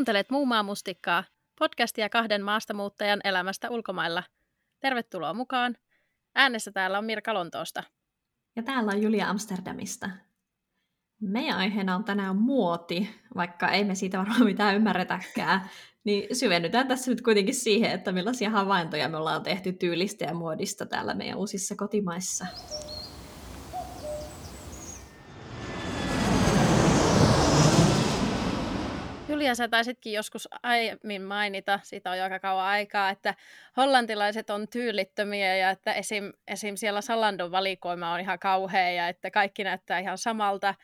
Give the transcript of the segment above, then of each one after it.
Kuuntelet Muumaa mustikkaa, podcastia kahden maastamuuttajan elämästä ulkomailla. Tervetuloa mukaan. Äänessä täällä on Mirka Lontoosta. Ja täällä on Julia Amsterdamista. Meidän aiheena on tänään muoti, vaikka ei me siitä varmaan mitään ymmärretäkään. Niin syvennytään tässä nyt kuitenkin siihen, että millaisia havaintoja me ollaan tehty tyylistä ja muodista täällä meidän uusissa kotimaissa. Julia, sä taisitkin joskus aiemmin mainita, siitä on jo aika kauan aikaa, että hollantilaiset on tyylittömiä ja että esim, esim siellä Salandon valikoima on ihan kauhea ja että kaikki näyttää ihan samalta.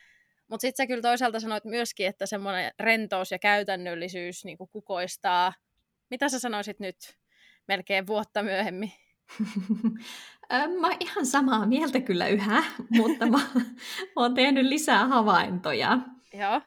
Mutta sitten sä kyllä toisaalta sanoit myöskin, että semmoinen rentous ja käytännöllisyys niin kukoistaa. Mitä sä sanoisit nyt melkein vuotta myöhemmin? mä oon ihan samaa mieltä kyllä yhä, mutta mä, mä oon tehnyt lisää havaintoja. Joo.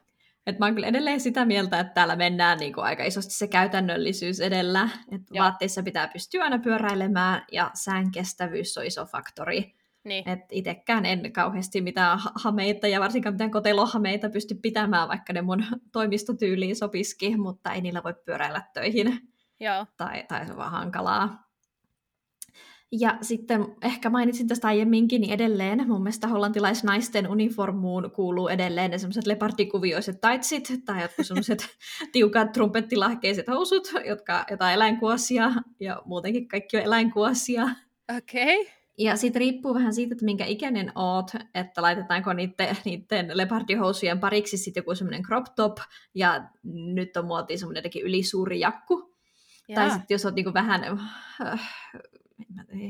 Et mä oon kyllä edelleen sitä mieltä, että täällä mennään niin kuin aika isosti se käytännöllisyys edellä. Että vaatteissa pitää pystyä aina pyöräilemään ja säänkestävyys on iso faktori. Niin. Et itekään en kauheasti mitään hameita ja varsinkaan mitään kotelohameita pysty pitämään, vaikka ne mun toimistotyyliin sopiski, mutta ei niillä voi pyöräillä töihin. Joo. Tai, tai se on vaan hankalaa. Ja sitten ehkä mainitsin tästä aiemminkin, niin edelleen mun mielestä hollantilaisnaisten uniformuun kuuluu edelleen ne semmoiset lepardikuvioiset taitsit tai jotkut semmoiset tiukat trumpettilahkeiset housut, jotka jotain eläinkuosia ja muutenkin kaikki on eläinkuosia. Okei. Okay. Ja sitten riippuu vähän siitä, että minkä ikäinen oot, että laitetaanko niiden, niiden lepardihousujen pariksi sitten joku semmoinen crop top, ja nyt on muotiin semmoinen jotenkin ylisuuri jakku. Ja. Tai sitten jos oot niinku vähän äh,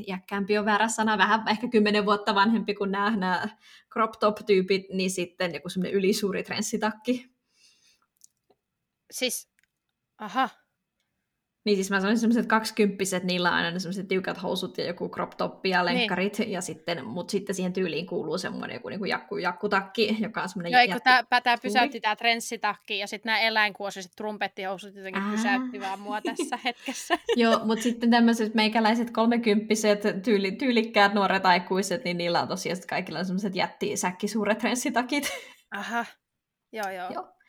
jäkkäämpi on väärä sana, vähän ehkä kymmenen vuotta vanhempi kuin nämä, nämä crop top-tyypit, niin sitten joku semmoinen ylisuuri trenssitakki. Siis, aha, niin siis mä sanoin semmoiset kaksikymppiset, niillä on aina semmoiset tiukat housut ja joku crop top ja niin. lenkkarit, niin. ja sitten, mutta sitten siihen tyyliin kuuluu semmoinen joku niin jakku, jakkutakki, joka on semmoinen Joo, jätti... tämä, tämä pysäytti tämä trenssitakki, ja sitten nämä eläinkuosiset trumpettihousut jotenkin Ää. pysäytti vaan mua tässä hetkessä. Joo, mutta sitten tämmöiset meikäläiset kolmekymppiset tyyli, tyylikkäät nuoret aikuiset, niin niillä on tosiaan kaikilla semmoiset jätti säkkisuuret trenssitakit. Aha, joo joo. joo.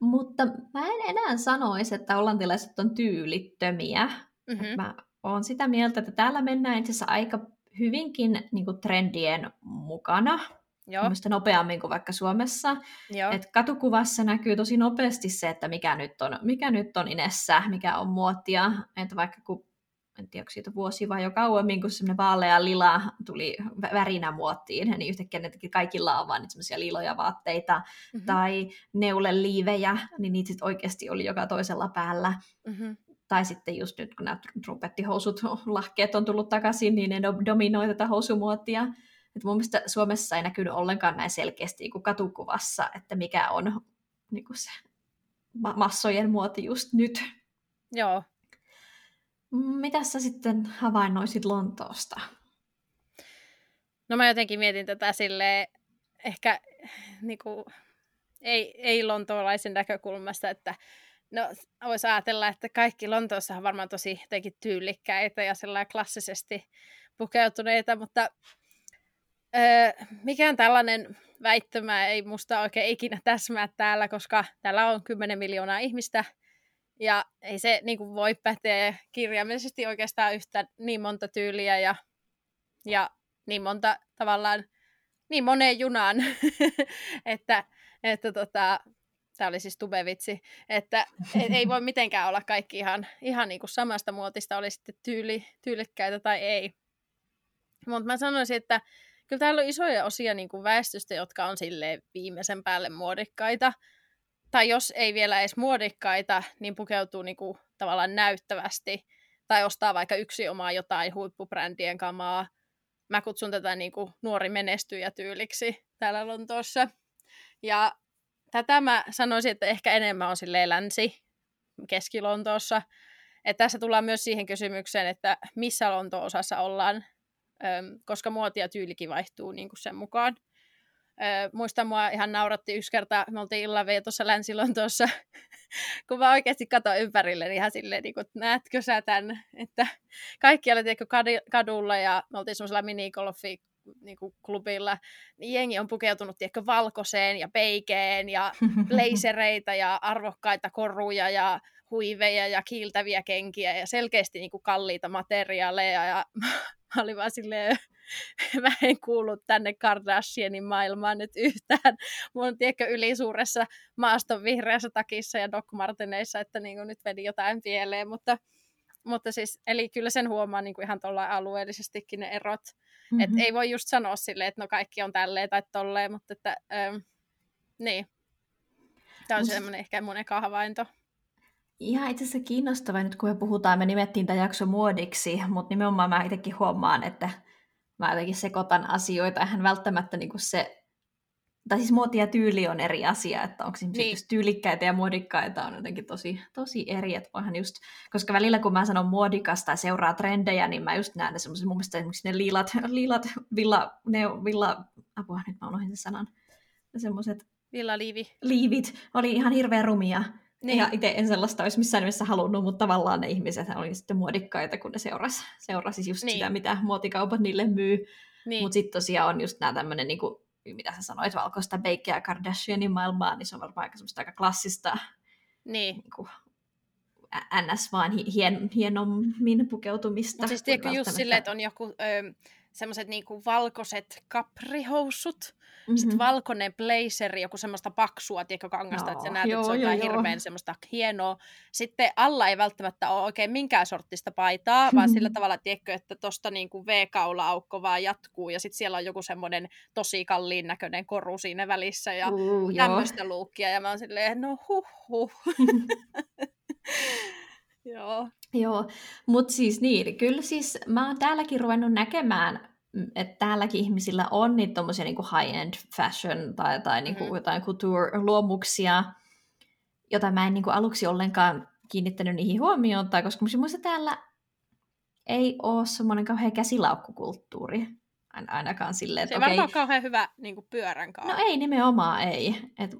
Mutta mä en enää sanoisi, että hollantilaiset on tyylittömiä. Mm-hmm. Mä oon sitä mieltä, että täällä mennään itse asiassa aika hyvinkin niin kuin trendien mukana. Joo. Mielestäni nopeammin kuin vaikka Suomessa. Joo. Et katukuvassa näkyy tosi nopeasti se, että mikä nyt on, mikä nyt on inessä, mikä on muotia. Että vaikka kun en tiedä, onko siitä vuosi vai jo kauemmin, kun semmoinen vaalea lila tuli värinä muottiin, niin yhtäkkiä ne kaikilla on vaan semmoisia liloja vaatteita, mm-hmm. tai neuleliivejä, niin niitä sitten oikeasti oli joka toisella päällä. Mm-hmm. Tai sitten just nyt, kun nämä trumpettihousut, lahkeet on tullut takaisin, niin ne dominoi tätä housumuotia. Et mun mielestä Suomessa ei näkynyt ollenkaan näin selkeästi kuin katukuvassa, että mikä on niin kuin se massojen muoti just nyt. Joo, mitä sä sitten havainnoisit Lontoosta? No mä jotenkin mietin tätä silleen, ehkä niin kuin, ei, ei lontoolaisen näkökulmasta, että no voisi ajatella, että kaikki Lontoossa on varmaan tosi jotenkin tyylikkäitä ja klassisesti pukeutuneita, mutta öö, mikään tällainen väittämä ei musta oikein ikinä täsmää täällä, koska täällä on 10 miljoonaa ihmistä – ja ei se niin kuin voi päteä kirjaimellisesti oikeastaan yhtä niin monta tyyliä ja, ja niin monta tavallaan, niin moneen junaan, että, että tota, tämä oli siis tubevitsi, että ei voi mitenkään olla kaikki ihan, ihan niin kuin samasta muotista, oli sitten tyyli, tyylikkäitä tai ei. Mutta mä sanoisin, että kyllä täällä on isoja osia niin kuin väestöstä, jotka on sille viimeisen päälle muodikkaita tai jos ei vielä edes muodikkaita, niin pukeutuu niinku tavallaan näyttävästi tai ostaa vaikka yksi omaa jotain huippubrändien kamaa. Mä kutsun tätä niinku nuori menestyjä tyyliksi täällä Lontoossa. Ja tätä mä sanoisin, että ehkä enemmän on länsi Keski-Lontoossa. Että tässä tullaan myös siihen kysymykseen, että missä Lonto-osassa ollaan, koska muoti ja tyylikin vaihtuu niin kuin sen mukaan. Öö, muistan, mua ihan nauratti yksi kerta, me oltiin illan tuossa länsi tuossa, kun mä oikeasti katsoin ympärille, niin ihan silleen, niin kuin, näetkö sä tämän, että kaikki oli kadulla ja me oltiin semmoisella minigolfi niinku, klubilla, niin jengi on pukeutunut tiedätkö, valkoiseen ja peikeen ja blazereita ja arvokkaita koruja ja huiveja ja kiiltäviä kenkiä ja selkeästi niinku, kalliita materiaaleja. Ja mä olin vaan silleen, mä en kuulu tänne Kardashianin maailmaan nyt yhtään. Mulla on tiedätkö, ylisuuressa maaston vihreässä takissa ja Doc Marteneissa, että niin nyt meni jotain pieleen, mutta, mutta siis, eli kyllä sen huomaa niin kuin ihan tuolla alueellisestikin ne erot. Mm-hmm. Et ei voi just sanoa silleen, että no kaikki on tälleen tai tolleen, mutta että, ähm, niin. Tämä on Mut... semmoinen ehkä mun eka havainto. Ihan itse asiassa kiinnostavaa nyt, kun me puhutaan, me nimettiin tämä jakso muodiksi, mutta nimenomaan mä itsekin huomaan, että mä jotenkin sekoitan asioita. Eihän välttämättä niin kuin se, tai siis muoti ja tyyli on eri asia, että onko ihmiset niin. tyylikkäitä ja muodikkaita on jotenkin tosi, tosi eri, että voihan just, koska välillä kun mä sanon muodikas tai seuraa trendejä, niin mä just näen ne semmoiset, mun mielestä esimerkiksi ne liilat, liilat villa, ne villa, apua, nyt mä unohdin sen sanan, semmoiset Villaliivi. Liivit oli ihan hirveän rumia. Niin. Ja itse en sellaista olisi missään nimessä halunnut, mutta tavallaan ne ihmiset oli sitten muodikkaita, kun ne seurasi, seurasi just niin. sitä, mitä muotikaupat niille myy. Niin. Mutta sitten tosiaan on just nämä tämmöinen, niin kuin, mitä sä sanoit, valkoista ja Kardashianin maailmaa, niin se on varmaan aika, aika klassista niin. Niin kuin, ns. vaan hien, hienommin pukeutumista. Mutta siis tiedätkö just silleen, että on joku... Ö, semmoiset niinku valkoiset kaprihousut, mm-hmm. sitten valkoinen blazeri, joku semmoista paksua, tiedätkö, kangasta, no, että sä näet, joo, että se on joo, hirveän joo. semmoista hienoa. Sitten alla ei välttämättä ole oikein minkään sorttista paitaa, vaan sillä tavalla, tiedätkö, että tosta niinku V-kaula-aukko vaan jatkuu, ja sitten siellä on joku semmoinen tosi kalliin näköinen koru siinä välissä, ja uh, tämmöistä luukkia, ja mä oon silleen, no huh huh. Joo. Joo, mutta siis niin, kyllä siis mä oon täälläkin ruvennut näkemään, että täälläkin ihmisillä on niitä tommosia niinku high-end fashion tai, tai niinku mm-hmm. jotain couture-luomuksia, jota mä en niinku aluksi ollenkaan kiinnittänyt niihin huomioon, tai koska muista täällä ei ole semmoinen kauhean käsilaukkukulttuuri ainakaan silleen. Se ei okay. varmaan kauhean hyvä niin pyörän kanssa. No ei nimenomaan ei. Et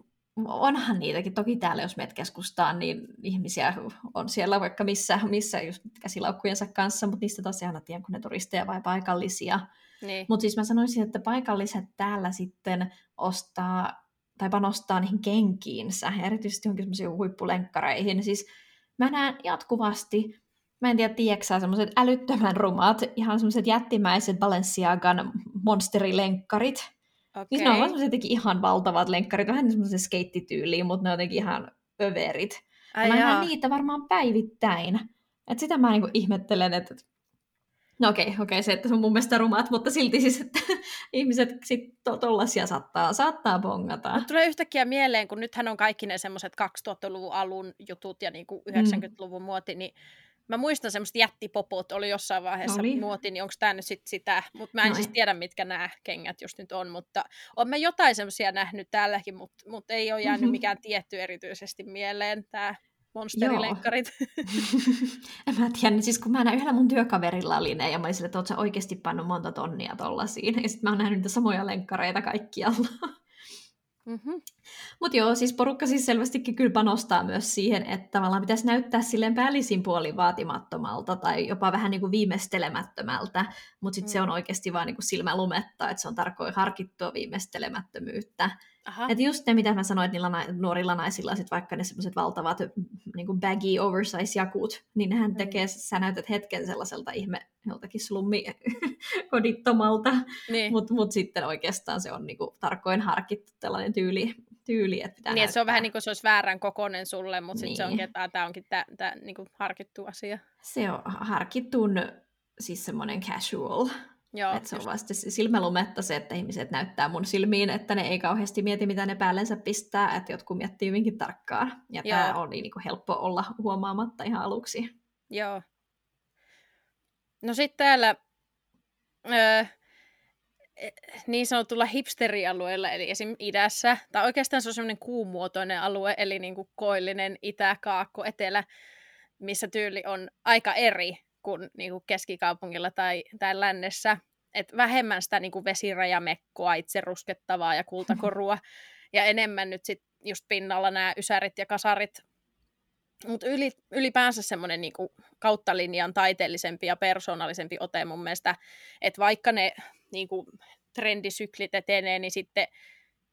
onhan niitäkin, toki täällä jos menet keskustaan, niin ihmisiä on siellä vaikka missä, missä just käsilaukkujensa kanssa, mutta niistä tosiaan tiedän, kun ne turisteja vai paikallisia. Niin. Mutta siis mä sanoisin, että paikalliset täällä sitten ostaa tai panostaa niihin kenkiinsä, erityisesti johonkin semmoisiin huippulenkkareihin. Siis mä näen jatkuvasti, mä en tiedä, tiedätkö semmoiset älyttömän rumat, ihan semmoiset jättimäiset Balenciagan monsterilenkkarit, Okay. Niin ne on vaan jotenkin ihan valtavat lenkkarit, vähän semmoisen skeittityyliin, mutta ne on jotenkin ihan överit. Ai mä näen niitä varmaan päivittäin. Et sitä mä niinku ihmettelen, että No okei, okay, okay, se, että se on mun mielestä rumat, mutta silti siis, että ihmiset sit to, tollasia saattaa, saattaa bongata. Mut tulee yhtäkkiä mieleen, kun nythän on kaikki ne semmoiset 2000-luvun alun jutut ja niinku 90-luvun mm. muoti, niin Mä muistan semmoiset jättipopot oli jossain vaiheessa oli. muoti, niin onko tämä nyt sit sitä, mutta mä en Noin. siis tiedä, mitkä nämä kengät just nyt on, mutta on mä jotain semmoisia nähnyt täälläkin, mutta mut ei ole jäänyt mm-hmm. mikään tietty erityisesti mieleen tämä monsterilenkkarit. en mä tiedä, niin siis kun mä näin yhdellä mun työkaverilla oli ne, ja mä olin sille, että oot sä oikeasti pannut monta tonnia tollasiin, ja sitten mä oon nähnyt niitä samoja lenkkareita kaikkialla. Mm-hmm. Mutta joo, siis porukka siis selvästikin kyllä panostaa myös siihen, että tavallaan pitäisi näyttää silleen päällisin puolin vaatimattomalta tai jopa vähän niin kuin viimeistelemättömältä, mutta sitten mm. se on oikeasti vaan niin kuin silmälumetta, että se on tarkoin harkittua viimeistelemättömyyttä. Että just ne, mitä mä sanoin, että niillä na- nuorilla naisilla sit vaikka ne semmoiset valtavat niin kuin baggy oversize jakut, niin nehän mm. tekee, sä näytät hetken sellaiselta ihme joltakin slummi kodittomalta, niin. mutta mut sitten oikeastaan se on niin kuin tarkoin harkittu tällainen tyyli, tyyli että pitää Niin, että se on vähän niin kuin se olisi väärän kokoinen sulle, mutta niin. sitten se onkin, että tämä onkin tämä niin kuin harkittu asia. Se on harkittun, siis semmoinen casual Joo, että se on vasta silmälumetta se, että ihmiset näyttää mun silmiin, että ne ei kauheasti mieti, mitä ne päällensä pistää, että jotkut miettii hyvinkin tarkkaan. Ja Joo. tämä on niin, niin kuin helppo olla huomaamatta ihan aluksi. Joo. No sitten täällä öö, niin sanotulla hipsterialueella, eli esim. idässä, tai oikeastaan se on semmoinen kuumuotoinen alue, eli niin kuin koillinen itä, kaakko, etelä, missä tyyli on aika eri kuin, niin kuin keskikaupungilla tai, tai lännessä. Et vähemmän sitä niin kuin vesirajamekkoa, itse ruskettavaa ja kultakorua, ja enemmän nyt sit just pinnalla nämä ysärit ja kasarit. Mutta yli, ylipäänsä semmoinen niin kautta linjan taiteellisempi ja persoonallisempi ote mun mielestä, että vaikka ne niin kuin, trendisyklit etenee, niin sitten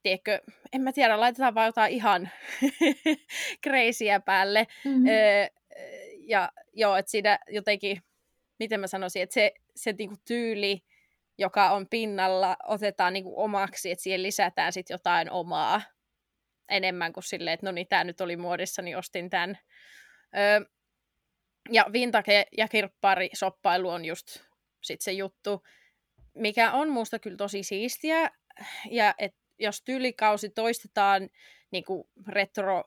tiedätkö, en mä tiedä, laitetaan vaan jotain ihan kreisiä päälle. Mm-hmm. Öö, ja joo, että siinä jotenkin, miten mä sanoisin, että se, se niinku tyyli, joka on pinnalla, otetaan niinku omaksi, että siihen lisätään sitten jotain omaa enemmän kuin silleen, että no niin, tämä nyt oli muodissa, niin ostin tämän. Öö, ja vintage ja kirppari soppailu on just sit se juttu, mikä on musta kyllä tosi siistiä. Ja et jos tyylikausi toistetaan niin kuin retro,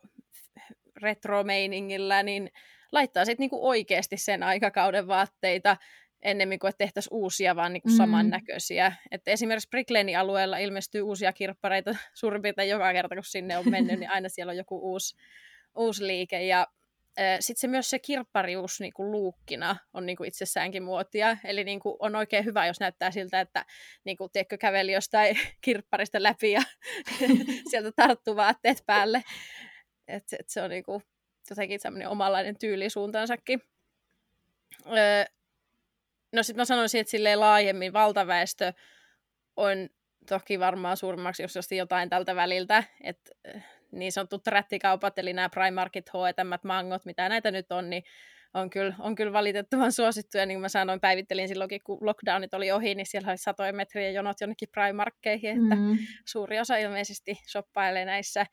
retro-meiningillä, niin laittaa sitten niin oikeasti sen aikakauden vaatteita ennemmin kuin että tehtäisiin uusia, vaan niin kuin mm. samannäköisiä. Että esimerkiksi Bricklinin alueella ilmestyy uusia kirppareita suurin piirtein joka kerta, kun sinne on mennyt, niin aina siellä on joku uusi, uusi liike. Ja sitten se myös se kirpparius niin kuin luukkina on niin kuin itsessäänkin muotia. Eli niin kuin on oikein hyvä, jos näyttää siltä, että niin kuin, tiedätkö, käveli jostain kirpparista läpi ja sieltä tarttuu vaatteet päälle. Et, et se on niin kuin, jotenkin semmoinen omanlainen tyylisuuntansakin. Öö, no sitten mä sanoisin, että silleen laajemmin valtaväestö on toki varmaan suurimmaksi jos jotain tältä väliltä, että niin sanotut rättikaupat, eli nämä Primarkit, H&M, Mangot, mitä näitä nyt on, niin on kyllä, on kyllä valitettavan suosittuja. Niin kuin mä sanoin, päivittelin silloinkin, kun lockdownit oli ohi, niin siellä oli satojen metrien jonot jonnekin Primarkkeihin, että mm-hmm. suuri osa ilmeisesti shoppailee näissä,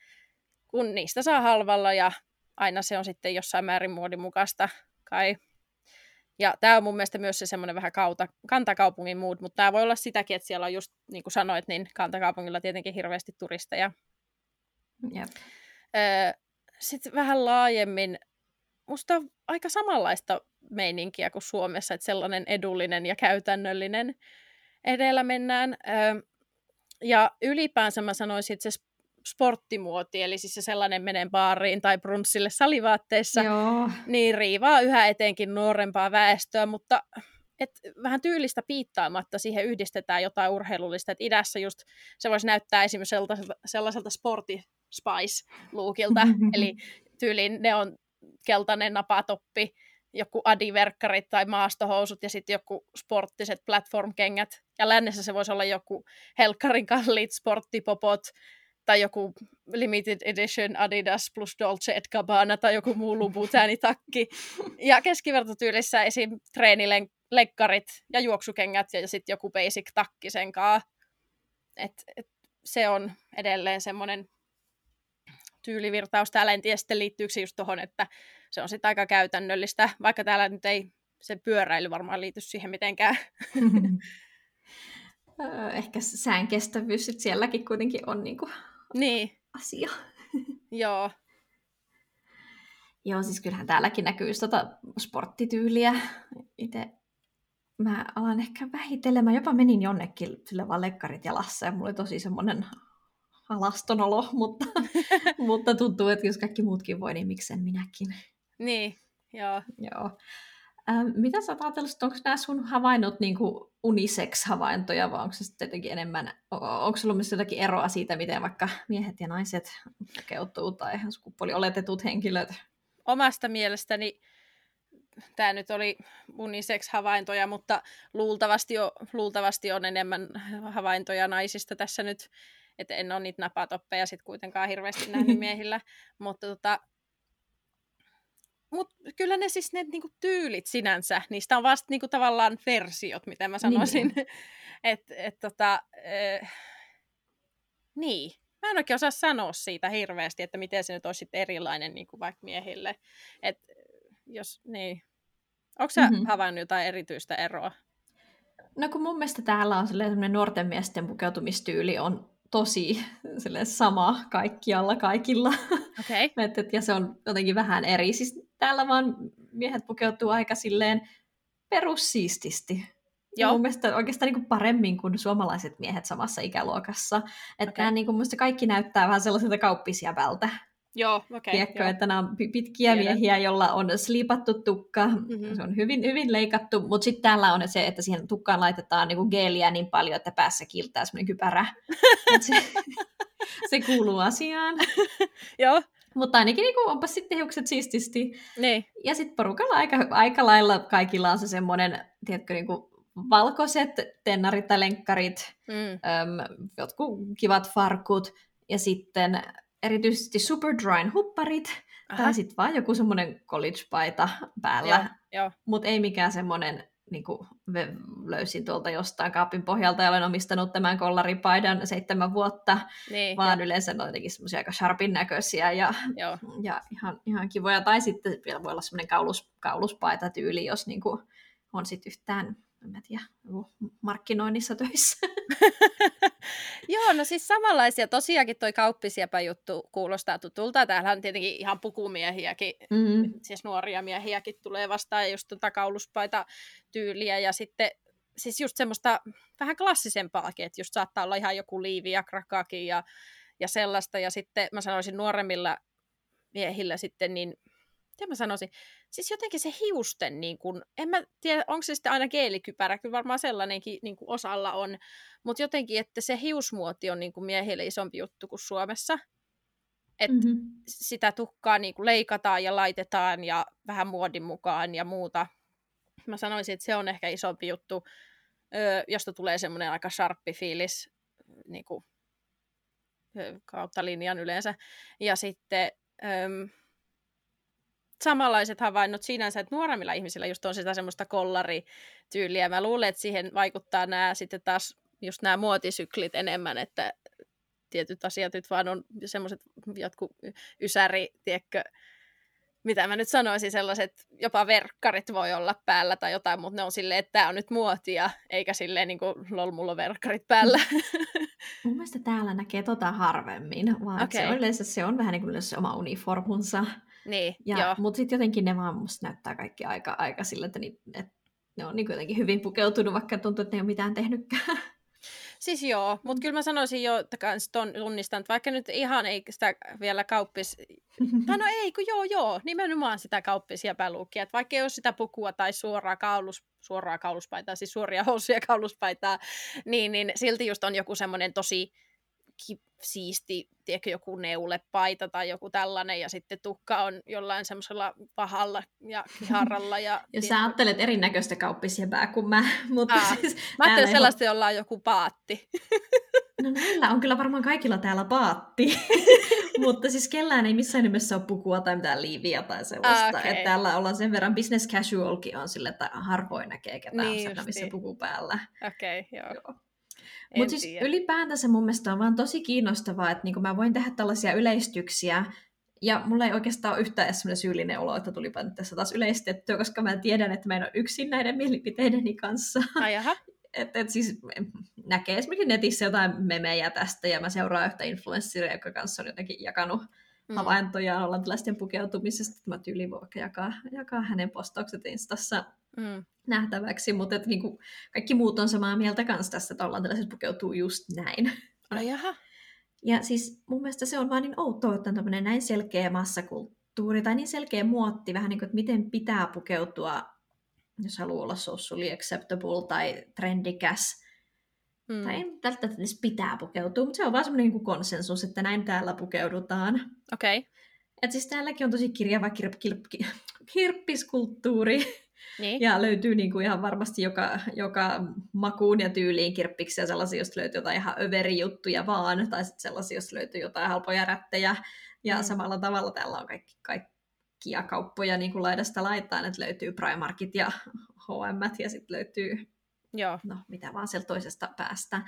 kun niistä saa halvalla ja aina se on sitten jossain määrin muodin mukaista kai. Ja tämä on mun mielestä myös se semmoinen vähän kauta, kantakaupungin mood, mutta tämä voi olla sitäkin, että siellä on just, niin kuin sanoit, niin kantakaupungilla tietenkin hirveästi turisteja Yep. Sitten vähän laajemmin, musta on aika samanlaista meininkiä kuin Suomessa, että sellainen edullinen ja käytännöllinen edellä mennään. Ja ylipäänsä mä sanoisin, että se sporttimuoti, eli siis se sellainen menen baariin tai brunssille salivaatteissa, Joo. niin riivaa yhä etenkin nuorempaa väestöä, mutta et vähän tyylistä piittaamatta siihen yhdistetään jotain urheilullista, että idässä just se voisi näyttää esimerkiksi sellaiselta, sellaiselta sporti, Spice-luukilta, eli tyyliin ne on keltainen napatoppi, joku adiverkkarit tai maastohousut ja sitten joku sporttiset platform-kengät. Ja lännessä se voisi olla joku helkkarin kalliit sporttipopot joku limited edition Adidas plus Dolce et Gabbana tai joku muu Louboutin-takki. Ja keskivertotyylissä esim. treenilekkarit ja juoksukengät ja sitten joku basic takki sen kaa. Et, et se on edelleen semmoinen tyylivirtaus täällä. En tiedä sitten liittyykö se just tuohon, että se on sitten aika käytännöllistä, vaikka täällä nyt ei se pyöräily varmaan liity siihen mitenkään. Ehkä sään kestävyys sit sielläkin kuitenkin on niinku niin. asia. Joo. Joo, siis kyllähän täälläkin näkyy tota sporttityyliä. Itse mä alan ehkä vähittelemään. Jopa menin jonnekin sille vaan lekkarit jalassa ja mulla oli tosi semmoinen alaston olo, mutta, mutta tuntuu, että jos kaikki muutkin voi, niin miksen minäkin. Niin, joo. joo. Ähm, mitä sä ajatellut, onko nämä sun havainnot niin unisex-havaintoja, vai onko se sitten jotenkin enemmän, onko sulla myös jotakin eroa siitä, miten vaikka miehet ja naiset pukeutuu tai sukupuolioletetut henkilöt? Omasta mielestäni tämä nyt oli unisex-havaintoja, mutta luultavasti, on, luultavasti on enemmän havaintoja naisista tässä nyt että en ole niitä napatoppeja sit kuitenkaan hirveästi nähnyt miehillä, mutta tota, mut kyllä ne siis ne niinku tyylit sinänsä, niistä on vasta niinku tavallaan versiot, miten mä sanoisin. Niin. että et, tota, äh, niin, mä en oikein osaa sanoa siitä hirveästi, että miten se nyt olisi erilainen niin kuin vaikka miehille. Et, jos, niin. Onko sä mm-hmm. havainnut jotain erityistä eroa? No kun mun mielestä täällä on sellainen nuorten miesten pukeutumistyyli on tosi sama kaikkialla kaikilla. Okay. et, et, ja se on jotenkin vähän eri. Siis täällä vaan miehet pukeutuu aika silleen perussiististi. Joo. Mun mielestä oikeastaan niin kuin paremmin kuin suomalaiset miehet samassa ikäluokassa. Että okay. niin kuin, kaikki näyttää vähän sellaisilta vältä. Joo. Okay, Tiedätkö, joo. että nämä on pitkiä Tiedän. miehiä, jolla on slipattu tukka, mm-hmm. se on hyvin, hyvin leikattu, mutta sitten täällä on se, että siihen tukkaan laitetaan niinku geeliä niin paljon, että päässä kiltää semmoinen kypärä. se, se kuuluu asiaan. joo. Mutta ainakin niin kuin, onpa sitten hiukset siististi. Niin. Ja sitten porukalla aika, aika lailla kaikilla on se semmoinen, tiedätkö, niin kuin valkoiset tennarit tai lenkkarit, mm. äm, jotkut kivat farkut ja sitten erityisesti Superdryn hupparit Aha. tai sitten vaan joku semmoinen college-paita päällä, mutta ei mikään semmoinen niin kuin löysin tuolta jostain kaapin pohjalta ja olen omistanut tämän kollaripaidan seitsemän vuotta, niin, vaan jo. yleensä ne on jotenkin semmoisia aika sharpin näköisiä ja, ja ihan, ihan kivoja. Tai sitten vielä voi olla semmoinen kaulus, kauluspaita tyyli, jos niin kuin on sitten yhtään en mä tiedä, markkinoinnissa töissä. Joo, no siis samanlaisia. Tosiaankin toi kauppisiepä juttu kuulostaa tutulta. Täällä on tietenkin ihan pukumiehiäkin, mm-hmm. siis nuoria miehiäkin tulee vastaan just tuota kauluspaita tyyliä ja sitten siis just semmoista vähän klassisempaakin, että just saattaa olla ihan joku liivi ja krakaki ja, ja sellaista. Ja sitten mä sanoisin nuoremmilla miehillä sitten, niin mitä mä sanoisin, siis jotenkin se hiusten, niin kun, en mä tiedä, onko se sitten aina geelikypärä, kyllä varmaan sellainenkin niin kuin osalla on, mutta jotenkin, että se hiusmuoti on niin kuin miehille isompi juttu kuin Suomessa. Että mm-hmm. sitä tukkaa niin kuin leikataan ja laitetaan ja vähän muodin mukaan ja muuta. Mä sanoisin, että se on ehkä isompi juttu, josta tulee semmoinen aika sharppi fiilis niin kuin, kautta linjan yleensä. Ja sitten samanlaiset havainnot sinänsä, että nuoremmilla ihmisillä just on sitä semmoista kollarityyliä. Mä luulen, että siihen vaikuttaa nämä sitten taas just nämä muotisyklit enemmän, että tietyt asiat nyt vaan on semmoiset jotkut ysäri, tiedätkö, mitä mä nyt sanoisin, sellaiset jopa verkkarit voi olla päällä tai jotain, mutta ne on silleen, että tämä on nyt muotia, eikä silleen niin kuin lol, mulla on verkkarit päällä. Mun mielestä täällä näkee tota harvemmin, vaan okay. se, on yleensä, se on vähän niin kuin se oma uniformunsa. Niin, ja, Mutta sitten jotenkin ne vaan musta näyttää kaikki aika, aika sillä, että, ni, että ne on niin jotenkin hyvin pukeutunut, vaikka tuntuu, että ne ei ole mitään tehnytkään. Siis joo, mutta kyllä mä sanoisin jo, että kans ton tunnistan, että vaikka nyt ihan ei sitä vielä kauppis... tai no ei, kun joo joo, nimenomaan sitä kauppis- ja päluukkia. Että vaikka ei ole sitä pukua tai suoraa kaulus, suoraa kauluspaitaa, siis suoria housuja kauluspaitaa, niin, niin silti just on joku semmoinen tosi siisti, tiedätkö, joku neulepaita tai joku tällainen, ja sitten tukka on jollain semmoisella pahalla ja kiharralla. Ja, ja sä ajattelet erinäköistä kauppisiepää kuin mä. Mutta Aa, siis, mä ajattelen sellaista, ihan... jolla on joku paatti. No näillä on kyllä varmaan kaikilla täällä paatti, mutta siis kellään ei missään nimessä ole pukua tai mitään liiviä tai sellaista. Ah, okay. Että täällä ollaan sen verran business casualkin on sille, että harvoin näkee ketään niin missä puku päällä. Okei, okay, joo. joo. Mutta siis tiedä. ylipäätänsä mun mielestä on vaan tosi kiinnostavaa, että niinku mä voin tehdä tällaisia yleistyksiä, ja mulla ei oikeastaan ole yhtään edes sellainen syyllinen olo, että tulipa nyt tässä taas yleistettyä, koska mä tiedän, että mä en ole yksin näiden mielipiteideni kanssa. Ai. Et, et siis näkee esimerkiksi netissä jotain memejä tästä, ja mä seuraan yhtä influenssia, joka kanssa on jotenkin jakanut mm. havaintoja hollantilaisten pukeutumisesta. Mä tyyliin voi vaikka jakaa, jakaa hänen postaukset Instassa mm. nähtäväksi, mutta että niinku, kaikki muut on samaa mieltä kanssa tässä, että hollantilaiset pukeutuu just näin. No jaha. Ja siis mun mielestä se on vaan niin outoa, että on tämmöinen näin selkeä massakulttuuri tai niin selkeä muotti, vähän niin kuin, että miten pitää pukeutua, jos haluaa olla socially acceptable tai trendikäs. Mm. Tai ei välttämättä edes pitää pukeutua, mutta se on vaan semmoinen niin konsensus, että näin täällä pukeudutaan. Okei. Okay. Et siis täälläkin on tosi kirjava kirp, kirp, kirppiskulttuuri. Niin. Ja löytyy niin kuin ihan varmasti joka, joka makuun ja tyyliin kirppiksiä, sellaisia, joista löytyy jotain ihan överi-juttuja vaan, tai sitten sellaisia, joista löytyy jotain halpoja rättejä. Ja mm. samalla tavalla täällä on kaikki, kaikkia kauppoja niin kuin laidasta laitaan, että löytyy Primarkit ja H&M ja sitten löytyy Joo. no mitä vaan sieltä toisesta päästä.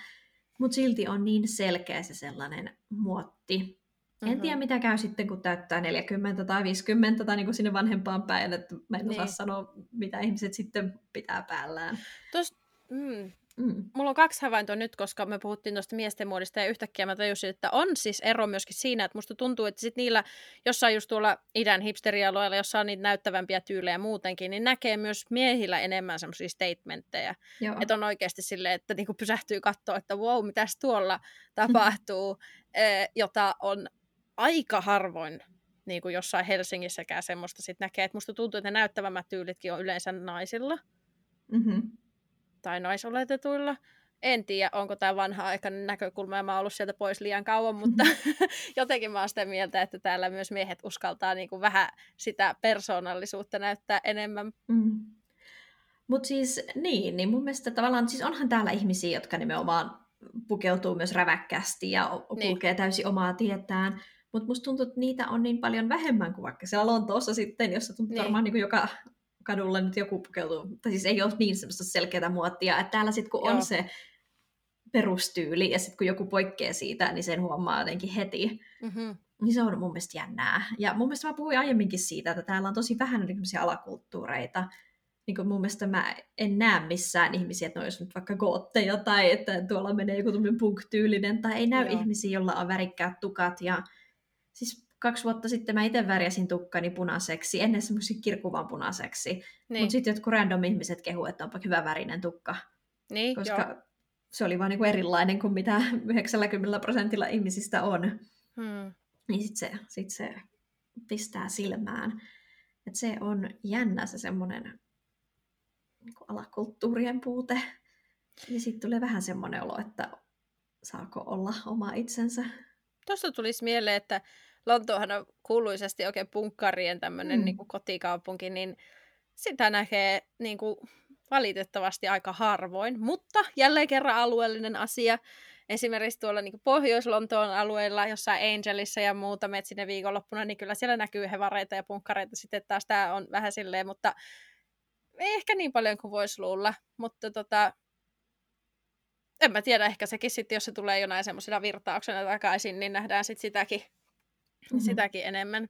Mutta silti on niin selkeä se sellainen muotti. Mm-hmm. En tiedä, mitä käy sitten, kun täyttää 40 tai 50 tai niin kuin sinne vanhempaan päin, että mä en niin. osaa sanoa, mitä ihmiset sitten pitää päällään. Tuosta mm, Mm. Mulla on kaksi havaintoa nyt, koska me puhuttiin tuosta miesten muodista ja yhtäkkiä mä tajusin, että on siis ero myöskin siinä, että musta tuntuu, että sit niillä jossain just tuolla idän hipsterialueella, jossa on niitä näyttävämpiä tyylejä muutenkin, niin näkee myös miehillä enemmän semmoisia statementteja. Joo. Että on oikeasti silleen, että niinku pysähtyy katsoa, että wow, mitäs tuolla tapahtuu, jota on aika harvoin niin kuin jossain Helsingissäkään semmoista sit näkee. Että musta tuntuu, että ne näyttävämmät tyylitkin on yleensä naisilla. Mm-hmm tai naisoletetuilla. En tiedä, onko tämä vanha-aikainen näkökulma ja mä oon ollut sieltä pois liian kauan, mutta jotenkin mä oon sitä mieltä, että täällä myös miehet uskaltaa niin kuin vähän sitä persoonallisuutta näyttää enemmän. Mm. Mutta siis niin, niin mun mielestä tavallaan, siis onhan täällä ihmisiä, jotka nimenomaan pukeutuu myös räväkkästi ja niin. kulkee niin. täysin omaa tietään. Mutta musta tuntuu, että niitä on niin paljon vähemmän kuin vaikka siellä Lontoossa sitten, jossa tuntuu niin. varmaan niin kuin joka kadulla nyt joku pukeutuu. Tai siis ei ole niin semmoista selkeää muottia, että täällä sitten kun Joo. on se perustyyli ja sitten kun joku poikkeaa siitä, niin sen huomaa jotenkin heti. Mm-hmm. Niin se on mun mielestä jännää. Ja mun mielestä mä puhuin aiemminkin siitä, että täällä on tosi vähän niin alakulttuureita, niin kuin mun mielestä mä en näe missään ihmisiä, että ne olisi nyt vaikka gootteja tai että tuolla menee joku punk-tyylinen, tai ei näy Joo. ihmisiä, joilla on värikkäät tukat. Ja siis kaksi vuotta sitten mä itse värjäsin tukkani punaiseksi, ennen semmoisen kirkuvan punaiseksi. Niin. Mutta sitten jotkut random ihmiset kehu, että onpa hyvä värinen tukka. Niin, koska joo. se oli vaan niinku erilainen kuin mitä 90 prosentilla ihmisistä on. Hmm. Niin sitten se, sit se pistää silmään. Et se on jännä se semmoinen niin alakulttuurien puute. Ja sitten tulee vähän semmoinen olo, että saako olla oma itsensä. Tuosta tulisi mieleen, että Lontoohan on kuuluisesti oikein punkkarien tämmöinen mm. niin kotikaupunki, niin sitä näkee niin kuin, valitettavasti aika harvoin, mutta jälleen kerran alueellinen asia. Esimerkiksi tuolla niin Pohjois-Lontoon alueella, jossain Angelissa ja muuta met sinne viikonloppuna, niin kyllä siellä näkyy hevareita ja punkkareita. Sitten taas tämä on vähän silleen, mutta ei ehkä niin paljon kuin voisi luulla, mutta tota, en mä tiedä, ehkä sekin sitten, jos se tulee jonain semmoisena virtauksena takaisin, niin nähdään sitten sitäkin, mm-hmm. sitäkin enemmän.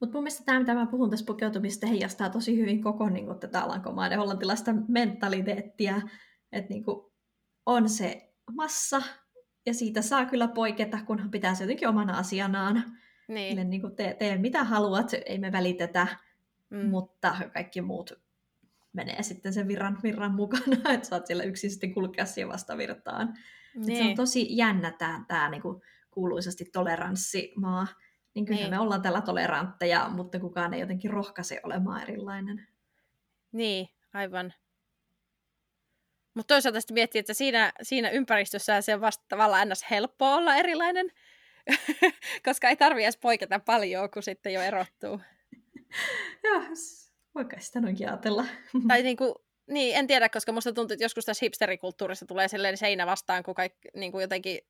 Mutta mun mielestä tämä, mitä mä puhun tässä pukeutumista, heijastaa tosi hyvin koko niin kuin, tätä alankomaiden hollantilaista mentaliteettia, että niin on se massa, ja siitä saa kyllä poiketa, kunhan pitää se jotenkin omana asianaan. Niin. Eli, niin kuin, tee, tee mitä haluat, ei me välitetä, mm. mutta kaikki muut menee sitten sen virran, virran mukana, että saat siellä yksin sitten kulkea siihen vastavirtaan. Niin. Se on tosi jännä tämä, tämä niin kuin kuuluisasti toleranssimaa. Niin kyllä niin. me ollaan tällä tolerantteja, mutta kukaan ei jotenkin rohkaise olemaan erilainen. Niin, aivan. Mutta toisaalta sitten miettii, että siinä, siinä ympäristössä se on vasta tavallaan ennäs helppoa olla erilainen, koska ei tarvitse edes poiketa paljon, kun sitten jo erottuu. Joo, voiko sitä noinkin ajatella. tai niinku, niin, en tiedä, koska musta tuntuu, että joskus tässä hipsterikulttuurissa tulee sellainen seinä vastaan, kun kaikki niin kuin jotenkin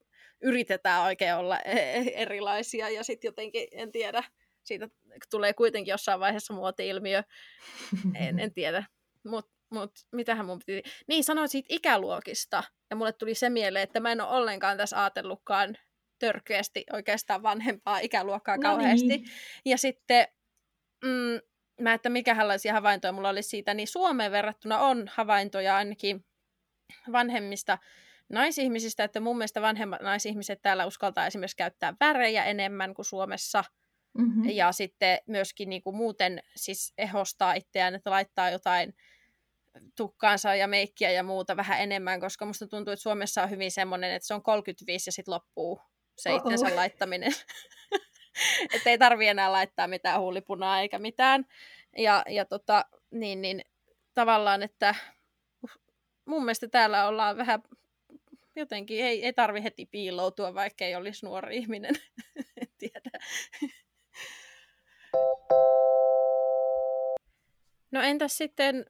yritetään oikein olla e-, e-, erilaisia ja sitten jotenkin, en tiedä, siitä tulee kuitenkin jossain vaiheessa muoti-ilmiö. En, en tiedä. Mutta mut, mitähän mun piti... Niin, sanoin siitä ikäluokista. Ja mulle tuli se mieleen, että mä en ole ollenkaan tässä ajatellutkaan törkeästi oikeastaan vanhempaa ikäluokkaa no kauheasti. Niin. Ja sitten mm, mä, että mikähänlaisia havaintoja mulla olisi siitä, niin Suomeen verrattuna on havaintoja ainakin vanhemmista naisihmisistä, että mun mielestä vanhemmat naisihmiset täällä uskaltaa esimerkiksi käyttää värejä enemmän kuin Suomessa. Mm-hmm. Ja sitten myöskin niin kuin muuten siis ehostaa itseään, että laittaa jotain tukkaansa ja meikkiä ja muuta vähän enemmän, koska musta tuntuu, että Suomessa on hyvin semmoinen, että se on 35 ja sitten loppuu se itsensä laittaminen. että ei tarvi enää laittaa mitään huulipunaa eikä mitään. Ja, ja tota, niin, niin, tavallaan, että mun mielestä täällä ollaan vähän jotenkin, ei, ei tarvi heti piiloutua, vaikka ei olisi nuori ihminen. en tiedä. No entäs sitten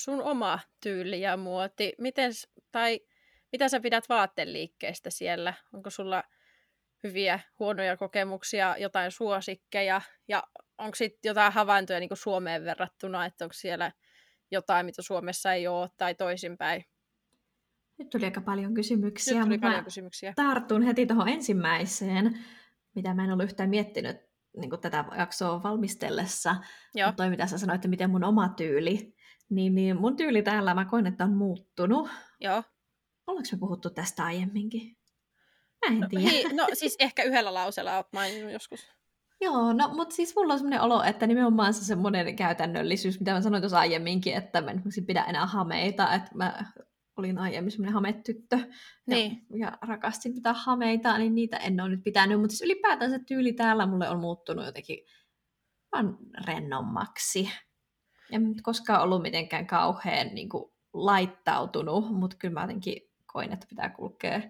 sun oma tyyli ja muoti? Miten, tai mitä sä pidät vaatteliikkeestä siellä? Onko sulla hyviä, huonoja kokemuksia, jotain suosikkeja, ja onko sitten jotain havaintoja niin Suomeen verrattuna, että onko siellä jotain, mitä Suomessa ei ole, tai toisinpäin? Nyt tuli aika paljon kysymyksiä, Nyt tuli paljon kysymyksiä. tartun heti tuohon ensimmäiseen, mitä mä en ollut yhtään miettinyt niin tätä jaksoa valmistellessa. Joo. Mutta toi, mitä sä sanoit, että miten mun oma tyyli, niin, niin mun tyyli täällä mä koen, että on muuttunut. Joo. Ollaanko me puhuttu tästä aiemminkin? Mä en no, tiedä. Hei, no siis ehkä yhdellä lauseella olet maininnut joskus. Joo, no mutta siis mulla on semmoinen olo, että nimenomaan se semmoinen käytännöllisyys, mitä mä sanoin tuossa aiemminkin, että mä en pidä enää hameita, että mä olin aiemmin semmoinen hametyttö niin. ja, ja rakastin pitää hameita, niin niitä en ole nyt pitänyt, mutta siis ylipäätään se tyyli täällä mulle on muuttunut jotenkin vaan rennommaksi. En nyt koskaan ollut mitenkään kauhean niin kuin, laittautunut, mutta kyllä mä jotenkin koin, että pitää kulkea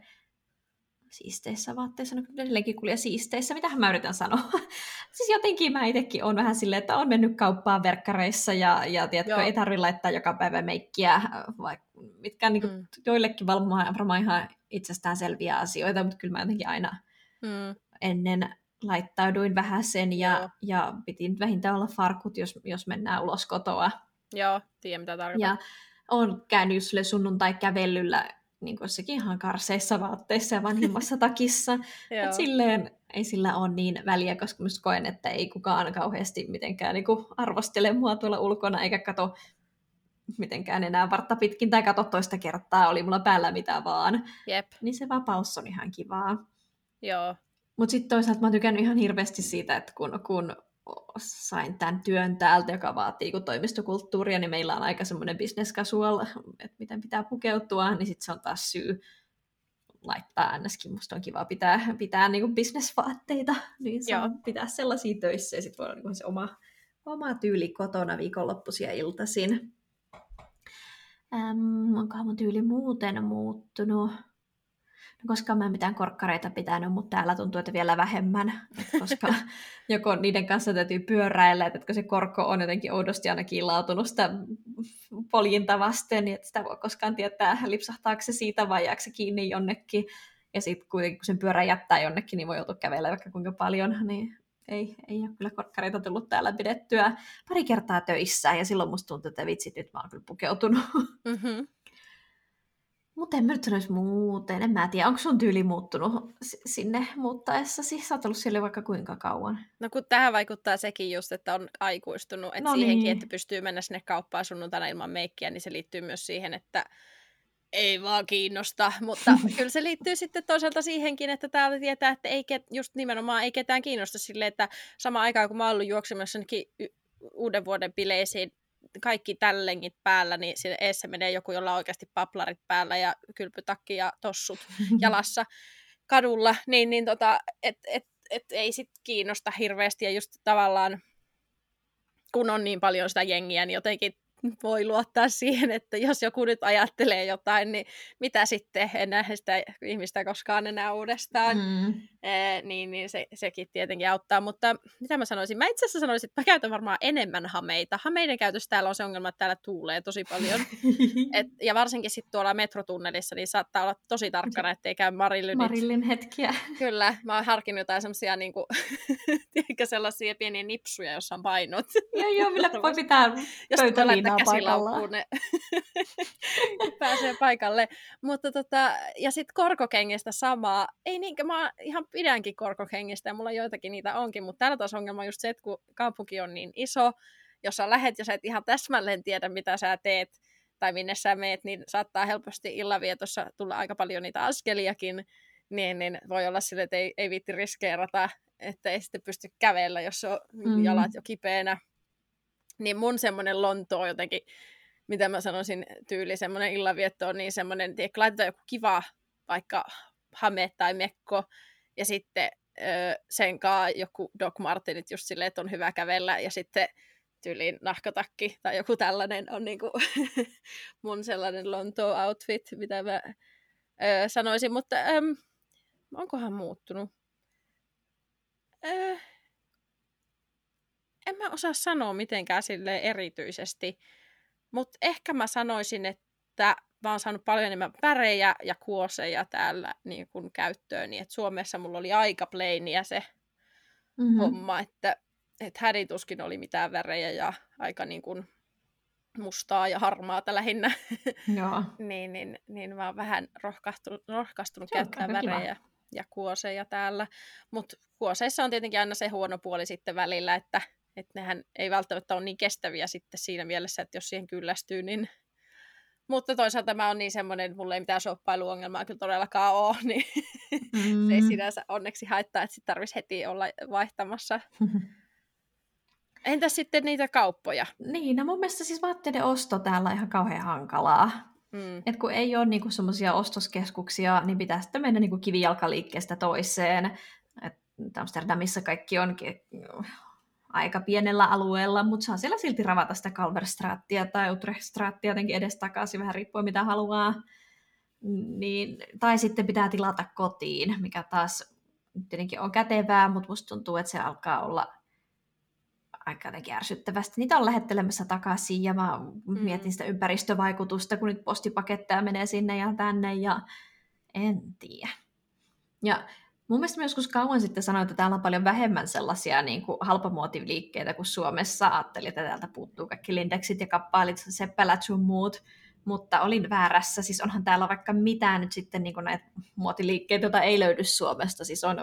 siisteissä vaatteissa, no edelleenkin kulje siisteissä, mitä mä yritän sanoa. siis jotenkin mä itsekin on vähän silleen, että on mennyt kauppaan verkkareissa ja, ja tiedätkö, Joo. ei tarvitse laittaa joka päivä meikkiä, vaikka mitkä on niin kuin, mm. joillekin varmaan ihan itsestäänselviä asioita, mutta kyllä mä jotenkin aina mm. ennen laittauduin vähän sen ja, Joo. ja piti nyt vähintään olla farkut, jos, jos mennään ulos kotoa. Joo, tiedän mitä tarkoittaa. Ja on käynyt just sunnuntai kävelyllä niin kuin sekin ihan karseissa vaatteissa ja vanhimmassa takissa. Et silleen ei sillä ole niin väliä, koska myös koen, että ei kukaan kauheasti mitenkään niin kuin arvostele mua tuolla ulkona, eikä kato mitenkään enää vartta pitkin tai kato toista kertaa, oli mulla päällä mitä vaan. Jep. Niin se vapaus on ihan kivaa. Joo. Mutta sitten toisaalta mä oon tykännyt ihan hirveästi siitä, että kun, kun sain tämän työn täältä, joka vaatii kun toimistokulttuuria, niin meillä on aika semmoinen business casual, että miten pitää pukeutua, niin sitten se on taas syy laittaa ainakin. Musta on kiva pitää, pitää niin bisnesvaatteita, niin saa Joo. pitää sellaisia töissä ja sitten voi olla niin se oma, oma tyyli kotona viikonloppuisia iltaisin. Ähm, onkohan mun tyyli muuten muuttunut? No, koska mä en mitään korkkareita pitänyt, mutta täällä tuntuu, että vielä vähemmän, koska joko niiden kanssa täytyy pyöräillä, että se korko on jotenkin oudosti aina kiilautunut sitä poljinta vasten, niin että sitä voi koskaan tietää, lipsahtaako se siitä vai jääkö se kiinni jonnekin. Ja sitten kuitenkin kun sen pyörä jättää jonnekin, niin voi joutua kävelemään vaikka kuinka paljon, niin ei, ei ole kyllä korkkareita tullut täällä pidettyä pari kertaa töissä, ja silloin musta tuntuu, että vitsit, nyt mä oon kyllä pukeutunut. Mm-hmm. Mutta en mä nyt sanoisi muuten, en mä tiedä, onko sun tyyli muuttunut sinne muuttaessasi? Sä oot ollut siellä vaikka kuinka kauan? No kun tähän vaikuttaa sekin just, että on aikuistunut, että no siihenkin, niin. että pystyy mennä sinne kauppaan sunnuntaina ilman meikkiä, niin se liittyy myös siihen, että ei vaan kiinnosta, mutta kyllä se liittyy sitten toisaalta siihenkin, että täällä tietää, että ei just nimenomaan ei ketään kiinnosta sille, että sama aikaan kun mä oon ollut juoksemassa uuden vuoden bileisiin kaikki tällengit päällä, niin sinne eessä menee joku, jolla on oikeasti paplarit päällä ja kylpytakki ja tossut jalassa kadulla, niin, niin tota, et, et, et ei sit kiinnosta hirveästi ja just tavallaan kun on niin paljon sitä jengiä, niin jotenkin voi luottaa siihen, että jos joku nyt ajattelee jotain, niin mitä sitten, en näe sitä ihmistä koskaan enää uudestaan, mm. ee, niin, niin se, sekin tietenkin auttaa. Mutta mitä mä sanoisin? Mä itse asiassa sanoisin, että mä käytän varmaan enemmän hameita. Hameiden käytössä täällä on se ongelma, että täällä tuulee tosi paljon. Et, ja varsinkin sitten tuolla metrotunnelissa, niin saattaa olla tosi tarkkana, ettei käy Marillynit. Marillin hetkiä. Kyllä, mä oon harkinnut jotain semmoisia niin kuin, sellaisia pieniä nipsuja, jossa on painot. joo, joo, millä voi pitää pöytäliinaa paikallaan. ne pääsee paikalle. Mutta tota, ja sitten korkokengistä samaa. Ei niinkö, mä ihan pidänkin korkokengistä ja mulla joitakin niitä onkin, mutta täällä taas ongelma on just se, että kun kaupunki on niin iso, jos sä lähet ja sä et ihan täsmälleen tiedä, mitä sä teet, tai minne sä meet, niin saattaa helposti illavietossa tulla aika paljon niitä askeliakin, niin, niin voi olla sille, että ei, ei viitti riskeerata, että ei sitten pysty kävellä, jos on mm. jalat jo kipeänä niin mun semmoinen Lonto on jotenkin, mitä mä sanoisin, tyyli semmoinen illanvietto on niin semmoinen, että laitetaan joku kiva vaikka hame tai mekko, ja sitten sen kaa joku Doc Martinit just silleen, että on hyvä kävellä, ja sitten tyyliin nahkatakki tai joku tällainen on niinku mun sellainen Lonto outfit, mitä mä ö, sanoisin, mutta ö, onkohan muuttunut? Ö, en mä osaa sanoa mitenkään sille erityisesti, mutta ehkä mä sanoisin, että mä oon saanut paljon enemmän värejä ja kuoseja täällä niin kun käyttöön, niin että Suomessa mulla oli aika plainiä se mm-hmm. homma, että, että hädituskin oli mitään värejä ja aika niin kun mustaa ja harmaata lähinnä. Joo. niin, niin, niin mä oon vähän rohkastunut, rohkastunut käyttämään värejä kiva. ja kuoseja täällä. Mutta kuoseissa on tietenkin aina se huono puoli sitten välillä, että että nehän ei välttämättä ole niin kestäviä sitten siinä mielessä, että jos siihen kyllästyy, niin... Mutta toisaalta tämä on niin semmoinen, että mulla ei mitään shoppailuongelmaa kyllä todellakaan ole, niin mm. se ei mm. sinänsä onneksi haittaa, että sitten tarvitsisi heti olla vaihtamassa. Entäs sitten niitä kauppoja? Niin, no mun mielestä siis vaatteiden osto täällä on ihan kauhean hankalaa. Mm. Et kun ei ole niinku semmoisia ostoskeskuksia, niin pitää sitten mennä niinku kivijalkaliikkeestä toiseen. Et Amsterdamissa kaikki on aika pienellä alueella, mutta saa siellä silti ravata sitä Kalverstraattia tai Utrechtstraattia jotenkin edestakaisin, vähän riippuen mitä haluaa. niin, tai sitten pitää tilata kotiin, mikä taas tietenkin on kätevää, mutta musta tuntuu, että se alkaa olla aika jotenkin ärsyttävästi. Niitä on lähettelemässä takaisin ja mä mm. mietin sitä ympäristövaikutusta, kun nyt postipaketteja menee sinne ja tänne ja en tiedä. Ja mun mielestä mä joskus kauan sitten sanoin, että täällä on paljon vähemmän sellaisia niin kuin halpamuotiviliikkeitä kuin Suomessa. Ajattelin, että täältä puuttuu kaikki Lindexit ja kappaalit, seppälät sun muut mutta olin väärässä. Siis onhan täällä vaikka mitään nyt sitten niin näitä muotiliikkeitä, joita ei löydy Suomesta. Siis on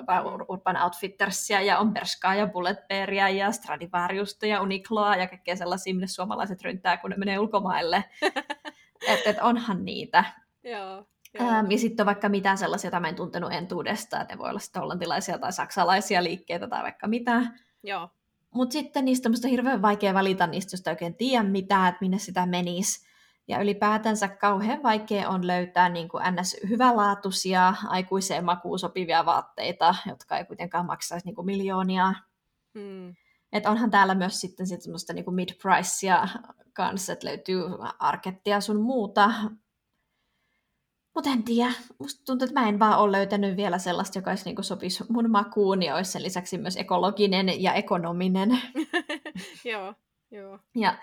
Urban Outfittersia ja on Berskaa ja Bulletbearia ja Stradivariusta ja Uniqloa ja kaikkea sellaisia, minne suomalaiset ryntää, kun ne menee ulkomaille. että et onhan niitä. Joo. Ähm, ja sitten on vaikka mitään sellaisia, joita mä en tuntenut entuudesta, että ne voi olla sitten hollantilaisia tai saksalaisia liikkeitä tai vaikka mitä. Joo. Mutta sitten niistä on hirveän vaikea valita niistä, jos oikein tiedä mitään, että minne sitä menisi. Ja ylipäätänsä kauhean vaikea on löytää niin kuin ns. hyvälaatuisia, aikuiseen makuun sopivia vaatteita, jotka ei kuitenkaan maksaisi niin kuin miljoonia. Mm. Et onhan täällä myös sitten sit semmoista niin mid-pricea kanssa, että löytyy arkettia sun muuta. Mutta en tiedä, musta tuntuu, että mä en vaan ole löytänyt vielä sellaista, joka olisi niin sopisi mun makuun ja olisi sen lisäksi myös ekologinen ja ekonominen. joo, joo. Ja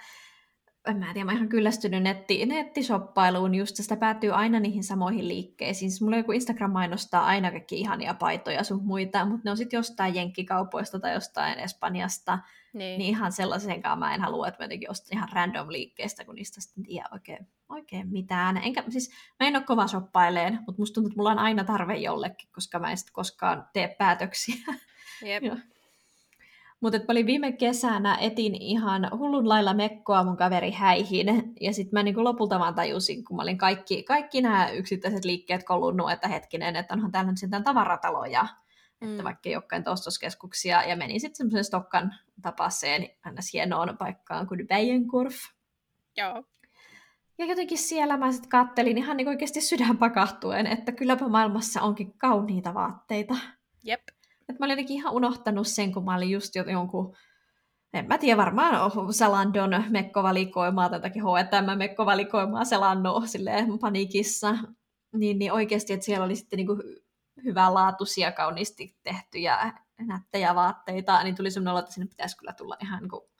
en mä tiedä, mä ihan kyllästynyt netti, nettisoppailuun, just sitä päätyy aina niihin samoihin liikkeisiin. Siis mulla joku Instagram mainostaa aina kaikki ihania paitoja sun muita, mutta ne on sitten jostain jenkkikaupoista tai jostain Espanjasta. Niin. niin ihan sellaisenkaan mä en halua, että mä jotenkin ostan ihan random liikkeestä, kun niistä sitten tiedä oikein, oikein mitään. Enkä, siis mä en ole kova soppaileen, mutta musta tuntuu, että mulla on aina tarve jollekin, koska mä en sitten koskaan tee päätöksiä. Jep. Mutta mä olin viime kesänä, etin ihan hullun lailla mekkoa mun kaveri häihin, ja sitten mä niinku lopulta vaan tajusin, kun mä olin kaikki, kaikki nämä yksittäiset liikkeet kolunnut, että hetkinen, että onhan täällä nyt sitten tavarataloja, mm. että vaikka ei olekaan ostoskeskuksia, ja menin sitten semmoisen Stokkan tapaiseen aina hienoon paikkaan kuin Bijenkorf. Joo. Ja jotenkin siellä mä sitten kattelin ihan niin oikeasti sydän pakahtuen, että kylläpä maailmassa onkin kauniita vaatteita. Jep. Et mä olin jotenkin ihan unohtanut sen, kun mä olin just jonkun, en mä tiedä, varmaan Salandon mekkovalikoimaa tai jotakin H&M mekkovalikoimaa selannut silleen paniikissa. Niin, niin oikeasti, että siellä oli sitten niinku hyvänlaatuisia, kauniisti tehtyjä, nättejä vaatteita, niin tuli semmoinen olo, että sinne pitäisi kyllä tulla ihan niinku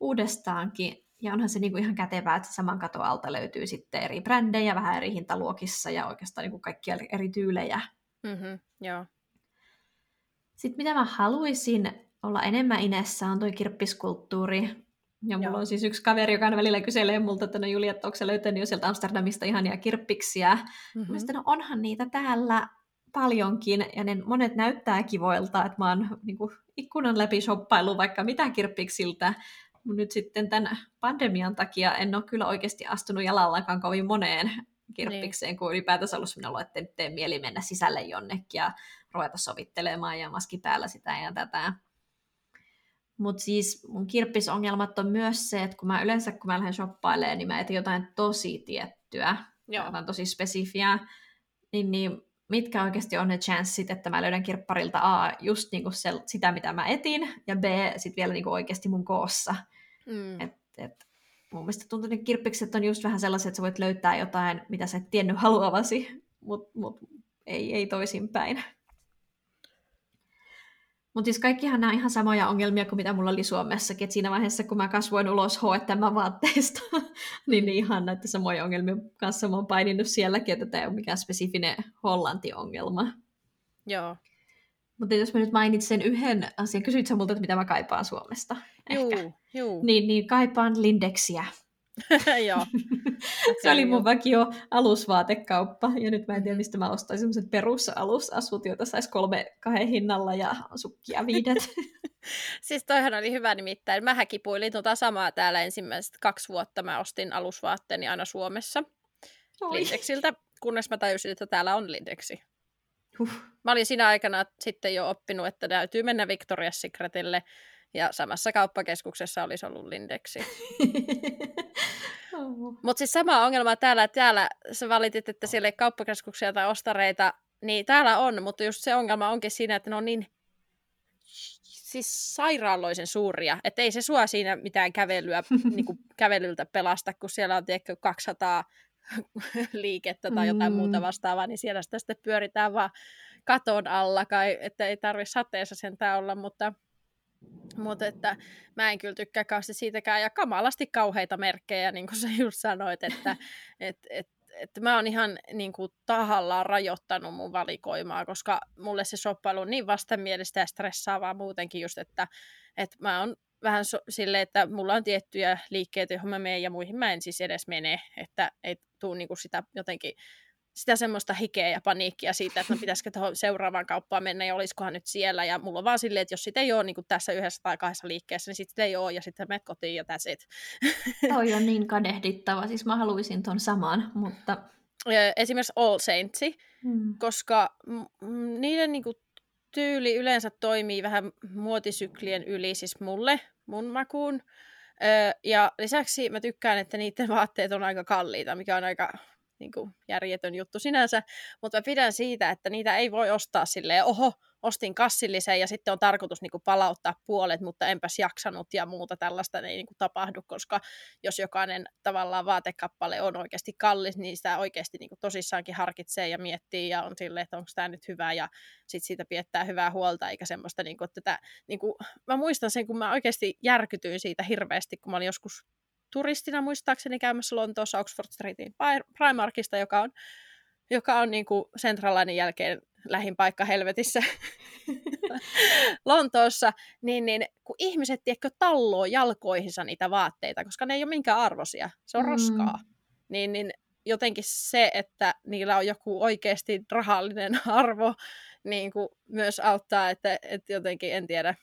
uudestaankin. Ja onhan se niinku ihan kätevää, että saman katon alta löytyy sitten eri brändejä, vähän eri hintaluokissa ja oikeastaan niinku kaikkia eri tyylejä. Mm-hmm, joo. Sitten mitä mä haluaisin olla enemmän inessä on toi kirppiskulttuuri. Ja mulla Joo. on siis yksi kaveri, joka aina välillä kyselee multa, että no Julia, että onko löytänyt jo sieltä Amsterdamista ihania kirppiksiä. Mm-hmm. Mielestäni no onhan niitä täällä paljonkin, ja ne monet näyttää kivoilta, että mä oon niin kuin, ikkunan läpi shoppailu vaikka mitä kirppiksiltä, mutta nyt sitten tämän pandemian takia en ole kyllä oikeasti astunut jalallakaan kovin moneen kirppikseen, niin. kun ylipäätänsä ollut sellainen olo, että tee mieli mennä sisälle jonnekin ja ruveta sovittelemaan ja maski päällä sitä ja tätä. Mutta siis mun kirppisongelmat on myös se, että kun mä yleensä kun mä lähden shoppailemaan, niin mä etin jotain tosi tiettyä, Joo. jotain tosi spesifiä, niin, niin mitkä oikeasti on ne chanssit, että mä löydän kirpparilta A just niinku se, sitä, mitä mä etin, ja B sitten vielä niinku oikeasti mun koossa. Mm. Et, et, mun mielestä tuntuu, että kirppikset on just vähän sellaisia, että sä voit löytää jotain, mitä sä et tiennyt haluavasi, mutta mut, ei, ei toisinpäin. Mutta siis kaikkihan nämä on ihan samoja ongelmia kuin mitä mulla oli Suomessakin. Et siinä vaiheessa, kun mä kasvoin ulos H&M-vaatteista, niin, niin ihan näitä samoja ongelmia kanssa mä oon paininut sielläkin, että tämä ei ole mikään spesifinen Hollanti-ongelma. Joo. Mutta jos mä nyt mainitsen yhden asian, kysyit sä multa, että mitä mä kaipaan Suomesta? Juu, juu. Niin, niin kaipaan Lindeksiä. Joo. se oli mun vakio alusvaatekauppa, ja nyt mä en tiedä, mistä mä ostaisin sellaiset perusalusasut, joita saisi kolme kahden hinnalla ja sukkia viidet. siis toihan oli hyvä nimittäin. Mä kipuilin tuota samaa täällä ensimmäiset kaksi vuotta. Mä ostin alusvaatteeni aina Suomessa Oi. Lindexiltä, kunnes mä tajusin, että täällä on Lindeksi. Huh. Mä olin siinä aikana sitten jo oppinut, että täytyy mennä Victoria's Secretille, ja samassa kauppakeskuksessa olisi ollut Lindexi. Mutta siis sama ongelma täällä, että täällä sä valitit, että siellä ei kauppakeskuksia tai ostareita, niin täällä on, mutta just se ongelma onkin siinä, että ne on niin siis sairaaloisen suuria, että ei se sua siinä mitään kävelyä, niin kuin kävelyltä pelasta, kun siellä on tiedätkö, 200 liikettä tai jotain mm. muuta vastaavaa, niin siellä sitä sitten pyöritään vaan katon alla, kai, että ei tarvitse sateessa sentään olla, mutta, mutta että mä en kyllä tykkää kauheasti siitäkään, ja kamalasti kauheita merkkejä, niin kuin sä just sanoit, että et, et, että mä oon ihan niin kuin, tahallaan rajoittanut mun valikoimaa, koska mulle se shoppailu on niin vastenmielistä ja stressaavaa muutenkin just, että, että mä oon vähän so, silleen, että mulla on tiettyjä liikkeitä, johon mä menen ja muihin mä en siis edes mene, että ei tule niin kuin sitä jotenkin sitä semmoista hikeä ja paniikkia siitä, että no pitäisikö tuohon seuraavaan kauppaan mennä ja olisikohan nyt siellä. Ja mulla on vaan silleen, että jos sitä ei ole niin kuin tässä yhdessä tai kahdessa liikkeessä, niin sitten ei ole ja sitten menet kotiin ja that's it. Toi on niin kadehdittava. Siis mä haluaisin ton saman, mutta... Esimerkiksi All Saints, hmm. koska niiden niin kuin tyyli yleensä toimii vähän muotisyklien yli, siis mulle, mun makuun. Ja lisäksi mä tykkään, että niiden vaatteet on aika kalliita, mikä on aika niin kuin järjetön juttu sinänsä, mutta mä pidän siitä, että niitä ei voi ostaa silleen, oho, ostin kassillisen ja sitten on tarkoitus niin kuin palauttaa puolet, mutta enpäs jaksanut ja muuta tällaista ei niin kuin tapahdu, koska jos jokainen tavallaan vaatekappale on oikeasti kallis, niin sitä oikeasti niin kuin tosissaankin harkitsee ja miettii ja on silleen, että onko tämä nyt hyvä ja sitten siitä piettää hyvää huolta, eikä semmoista, niin kuin, että tätä, niin kuin, mä muistan sen, kun mä oikeasti järkytyin siitä hirveästi, kun mä olin joskus turistina muistaakseni käymässä Lontoossa Oxford Streetin Primarkista, joka on, joka on niin kuin Centralainen jälkeen lähin paikka helvetissä Lontoossa, niin, niin kun ihmiset tiedätkö, talloo jalkoihinsa niitä vaatteita, koska ne ei ole minkään arvosia, se on mm. roskaa, niin, niin jotenkin se, että niillä on joku oikeasti rahallinen arvo, niin kuin myös auttaa, että, että jotenkin, en tiedä,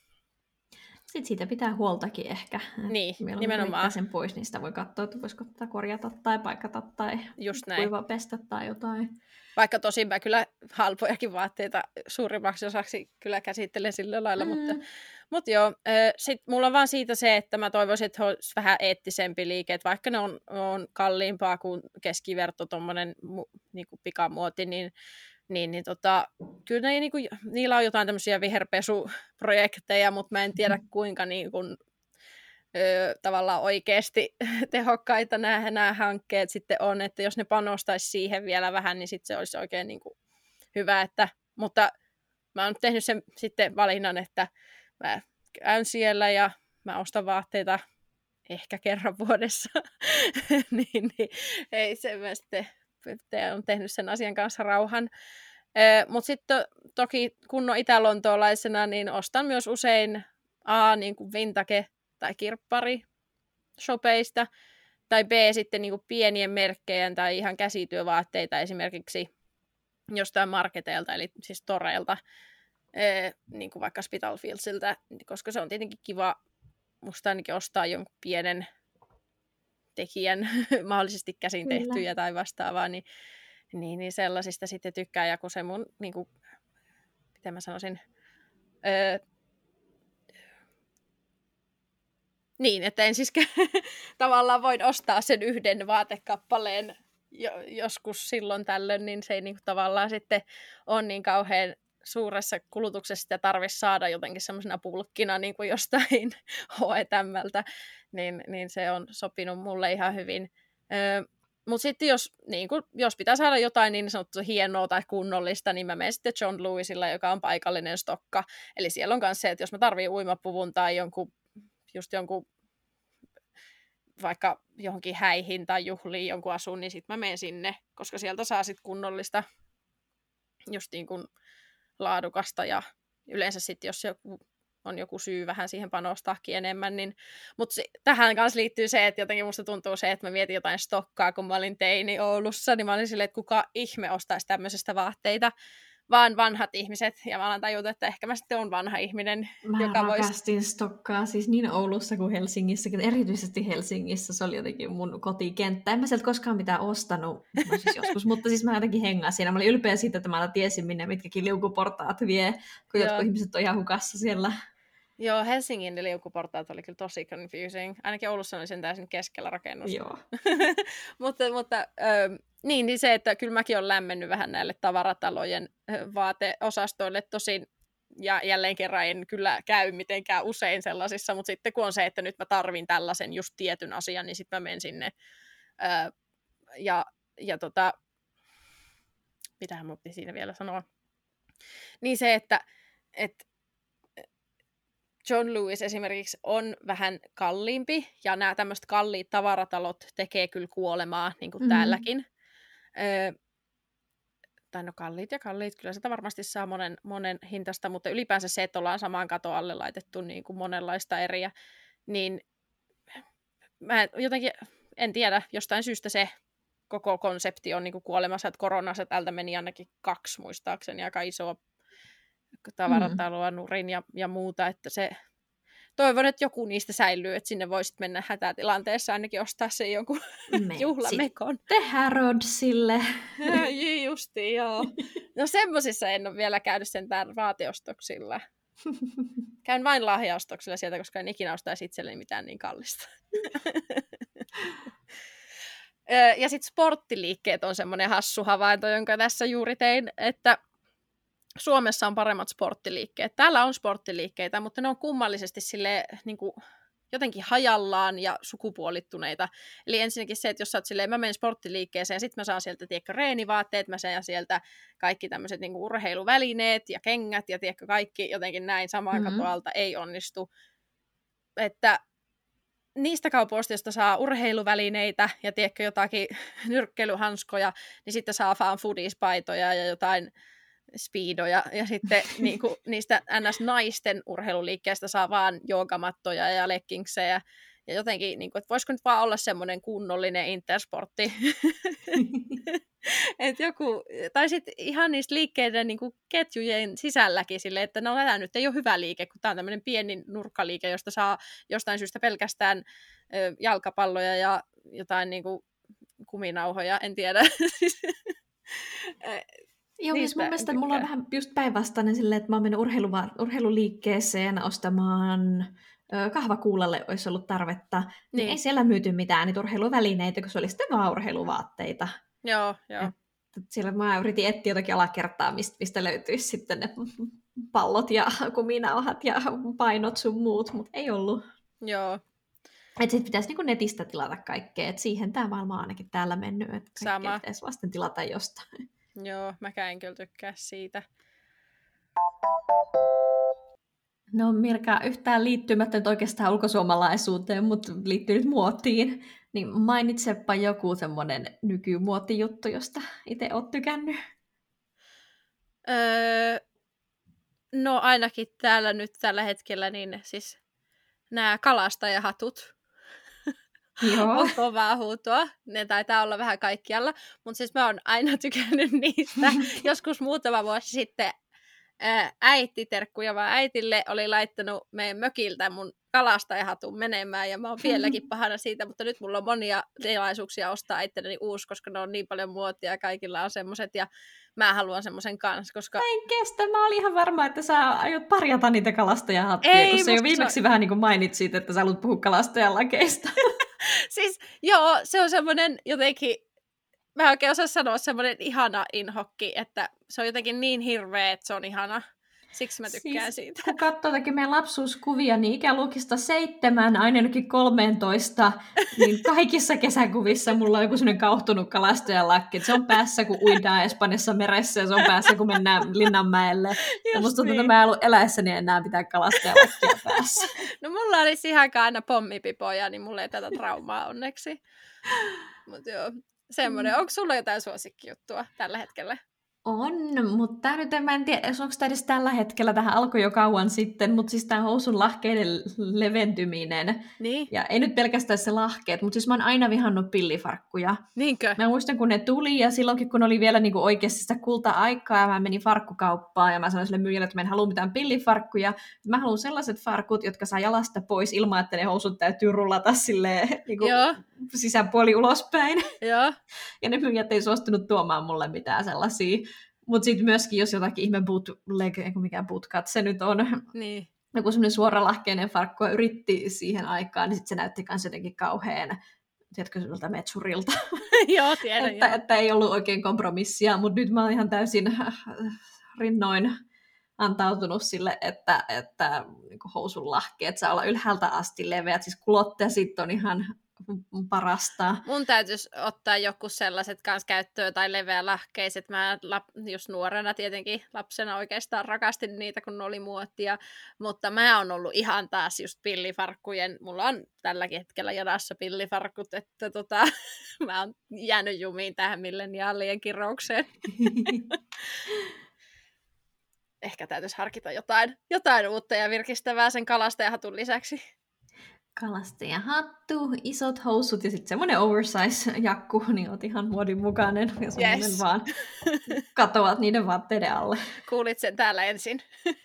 sitten siitä pitää huoltakin ehkä. Niin, nimenomaan. sen pois, niin sitä voi katsoa, että voisiko tätä korjata tai paikata tai Just näin. kuiva pestä tai jotain. Vaikka tosin mä kyllä halpojakin vaatteita suurimmaksi osaksi kyllä käsittelen sillä lailla, mm. mutta, mutta joo, sitten mulla on vaan siitä se, että mä toivoisin, että olisi vähän eettisempi liike, että vaikka ne on, on kalliimpaa kuin keskiverto tuommoinen niin pikamuoti, niin niin, niin tota, kyllä ne, niin kuin, niillä on jotain tämmöisiä viherpesuprojekteja, mutta mä en tiedä mm-hmm. kuinka niin kuin, ö, tavallaan oikeasti tehokkaita nämä, nämä hankkeet sitten on, että jos ne panostaisi siihen vielä vähän, niin sitten se olisi oikein niin kuin, hyvä, että, mutta mä oon tehnyt sen sitten valinnan, että mä käyn siellä ja mä ostan vaatteita ehkä kerran vuodessa, niin, niin ei se mä sitten on tehnyt sen asian kanssa rauhan. Mutta sitten toki kunnon itälontoolaisena, niin ostan myös usein A, niin kuin vintage tai kirppari shopeista, tai B, sitten niin kuin pienien merkkejä tai ihan käsityövaatteita esimerkiksi jostain marketeilta, eli siis toreilta, niin kuin vaikka Spitalfieldsiltä, koska se on tietenkin kiva musta ainakin ostaa jonkun pienen tekijän mahdollisesti käsin Kyllä. tehtyjä tai vastaavaa, niin, niin, niin sellaisista sitten tykkää. Ja kun se mun, niin kuin, miten mä sanoisin, öö, niin, että en siis tavallaan voin ostaa sen yhden vaatekappaleen jo, joskus silloin tällöin, niin se ei niin kuin, tavallaan sitten ole niin kauhean suuressa kulutuksessa sitä tarvitsisi saada jotenkin semmoisena pulkkina niin kuin jostain H&Mltä, niin, niin se on sopinut mulle ihan hyvin. Öö, mutta sitten jos, niin kun, jos pitää saada jotain niin sanottua hienoa tai kunnollista, niin mä menen sitten John Lewisilla, joka on paikallinen stokka. Eli siellä on myös se, että jos mä tarvii uimapuvun tai jonkun, just jonkun vaikka johonkin häihin tai juhliin jonkun asun, niin sitten mä menen sinne, koska sieltä saa sitten kunnollista just niin kuin laadukasta ja yleensä sitten jos joku on joku syy vähän siihen panostaakin enemmän. Niin, mutta tähän kanssa liittyy se, että jotenkin musta tuntuu se, että mä mietin jotain stokkaa, kun mä olin teini Oulussa, niin mä olin silleen, että kuka ihme ostaisi tämmöisestä vaatteita vaan vanhat ihmiset. Ja mä alan tajuta, että ehkä mä sitten on vanha ihminen, mä joka voisi... Stokkaa siis niin Oulussa kuin Helsingissäkin. Erityisesti Helsingissä se oli jotenkin mun kotikenttä. En mä sieltä koskaan mitään ostanut, no siis joskus, mutta siis mä jotenkin hengaan siinä. Mä olin ylpeä siitä, että mä tiesin minne mitkäkin liukuportaat vie, kun Joo. jotkut ihmiset on ihan hukassa siellä. Joo, Helsingin liukuportaat oli kyllä tosi confusing. Ainakin Oulussa oli sen täysin keskellä rakennus. Joo. mutta mutta ö, niin, niin se, että kyllä mäkin olen lämmennyt vähän näille tavaratalojen vaateosastoille. Tosin ja jälleen kerran en kyllä käy mitenkään usein sellaisissa, mutta sitten kun on se, että nyt mä tarvin tällaisen just tietyn asian, niin sitten mä menen sinne. Ö, ja ja tota, mitähän mun piti siinä vielä sanoa. Niin se, että, että John Lewis esimerkiksi on vähän kalliimpi, ja nämä tämmöiset kalliit tavaratalot tekee kyllä kuolemaa, niin kuin mm. täälläkin. Öö, tai no kalliit ja kalliit, kyllä sitä varmasti saa monen, monen hintasta, mutta ylipäänsä se, että ollaan samaan katon alle laitettu niin kuin monenlaista eriä, niin mä jotenkin, en tiedä, jostain syystä se koko konsepti on niin kuin kuolemassa, että koronassa täältä meni ainakin kaksi muistaakseni, aika isoa tavarataloa, mm. nurin ja, ja muuta, että se, toivon, että joku niistä säilyy, että sinne voisit mennä hätätilanteessa ainakin ostaa sen jonkun Me juhlamekon. Tehdään Rodsille. Justi, joo. No semmosissa en ole vielä käynyt sentään vaateostoksilla. Käyn vain lahjaostoksilla sieltä, koska en ikinä ostaisi itselleni mitään niin kallista. ja sitten sporttiliikkeet on semmoinen hassu havainto, jonka tässä juuri tein, että Suomessa on paremmat sporttiliikkeet. Täällä on sporttiliikkeitä, mutta ne on kummallisesti sille niin kuin, jotenkin hajallaan ja sukupuolittuneita. Eli ensinnäkin se, että jos sä oot silleen, mä menen sporttiliikkeeseen, sitten mä saan sieltä, tiedätkö, reenivaatteet, mä saan sieltä kaikki tämmöiset niin urheiluvälineet ja kengät ja tiedätkö, kaikki jotenkin näin samaan mm-hmm. katoalta ei onnistu. Että niistä kaupoista, joista saa urheiluvälineitä ja tiedätkö, jotakin nyrkkeilyhanskoja, niin sitten saa vaan foodiespaitoja ja jotain speedoja, ja sitten niin kuin, niistä NS-naisten urheiluliikkeestä saa vaan joogamattoja ja leggingsejä, ja jotenkin, niin kuin, että voisiko nyt vaan olla semmoinen kunnollinen intersportti. Et joku, tai sitten ihan niistä liikkeiden niin kuin ketjujen sisälläkin sille, että no tämä nyt ei ole hyvä liike, kun tämä on tämmöinen pieni nurkkaliike, josta saa jostain syystä pelkästään ö, jalkapalloja ja jotain niin kuin, kuminauhoja, en tiedä. Joo, siis mun mielestä mulla on vähän just päinvastainen silleen, että mä oon mennyt urheiluva- urheiluliikkeeseen ostamaan kahvakuulalle olisi ollut tarvetta, niin. niin ei siellä myyty mitään niitä urheiluvälineitä, kun se oli sitten vaan urheiluvaatteita. Joo, joo. Et siellä mä yritin etsiä jotakin alakertaa, mistä, mistä löytyisi sitten ne pallot ja kuminauhat ja painot sun muut, mutta ei ollut. Joo. Että sitten pitäisi niinku netistä tilata kaikkea, että siihen tämä maailma on ainakin täällä mennyt, että Sama. pitäisi vasten tilata jostain. Joo, mä en kyllä tykkää siitä. No Mirka, yhtään liittymättä nyt oikeastaan ulkosuomalaisuuteen, mutta liittyy nyt muottiin, niin mainitsepa joku semmoinen nykymuottijuttu, josta itse oot tykännyt. Öö, no ainakin täällä nyt tällä hetkellä, niin siis nämä kalastajahatut Joo. on kovaa huutoa. Ne taitaa olla vähän kaikkialla. Mutta siis mä oon aina tykännyt niistä. Joskus muutama vuosi sitten äiti, terkkuja vaan äitille, oli laittanut meidän mökiltä mun kalastajahatun menemään ja mä oon vieläkin pahana siitä, mutta nyt mulla on monia tilaisuuksia ostaa itselleni uusi, koska ne on niin paljon muotia ja kaikilla on semmoset ja mä haluan semmoisen kanssa, koska... Mä en kestä, mä olin ihan varma, että sä aiot parjata niitä kalastajahattuja, Ei, kun se jo viimeksi se... vähän niin kuin mainitsit, että sä haluat puhua kalastajalakeista. siis joo, se on semmoinen jotenkin, mä oikein osaa sanoa semmoinen ihana inhokki, että se on jotenkin niin hirveä, että se on ihana. Siksi mä tykkään siis, siitä. Kun katsoo meidän lapsuuskuvia, niin ikäluokista seitsemän, aina ainakin 13, niin kaikissa kesäkuvissa mulla on joku sellainen kauhtunut kalastajalakki. Se on päässä, kun uidaan Espanjassa meressä ja se on päässä, kun mennään Linnanmäelle. ja musta tuntuu, niin. että mä en ollut eläessäni enää pitää kalastajalakkia päässä. No mulla olisi ihan aina pommipipoja, niin mulla ei tätä traumaa onneksi. Mutta joo, semmoinen. Mm. Onko sulla jotain suosikkijuttua tällä hetkellä? On, mutta nyt en, mä en tiedä, onko tämä edes tällä hetkellä, tähän alkoi jo kauan sitten, mutta siis tämä housun lahkeiden leventyminen. Niin. Ja ei nyt pelkästään se lahkeet, mutta siis mä oon aina vihannut pillifarkkuja. Niinkö? Mä muistan, kun ne tuli ja silloinkin, kun oli vielä niinku oikeasti sitä kulta-aikaa ja mä menin farkkukauppaan ja mä sanoin sille myyjälle, että mä en halua mitään pillifarkkuja. Mä haluan sellaiset farkut, jotka saa jalasta pois ilman, että ne housut täytyy rullata silleen niinku sisäpuoli ulospäin. Joo. ja ne myyjät ei suostunut tuomaan mulle mitään sellaisia mutta sitten myöskin, jos jotakin ihme bootleg, eikö mikä bootcut se nyt on, niin. joku semmoinen suoralahkeinen farkku yritti siihen aikaan, niin sitten se näytti myös jotenkin kauhean, tiedätkö, semmoilta metsurilta. joo, tiedän, että, joo. että, ei ollut oikein kompromissia, mutta nyt mä oon ihan täysin rinnoin antautunut sille, että, että niin housun lahkeet saa olla ylhäältä asti leveät, siis kulotteet on ihan parasta. Mun täytyisi ottaa joku sellaiset kanssa käyttöön tai lahkeiset. Mä lap, just nuorena tietenkin lapsena oikeastaan rakastin niitä, kun ne oli muotia. Mutta mä oon ollut ihan taas just pillifarkkujen. Mulla on tälläkin hetkellä jadassa pillifarkut, että tota, mä oon jäänyt jumiin tähän milleniaalien kiroukseen. Ehkä täytyisi harkita jotain, jotain uutta ja virkistävää sen kalastajahatun lisäksi hattu, isot housut ja sitten semmoinen oversize-jakku, niin oot ihan muodin mukainen ja yes. vaan katoat niiden vaatteiden alle. Kuulit sen täällä ensin.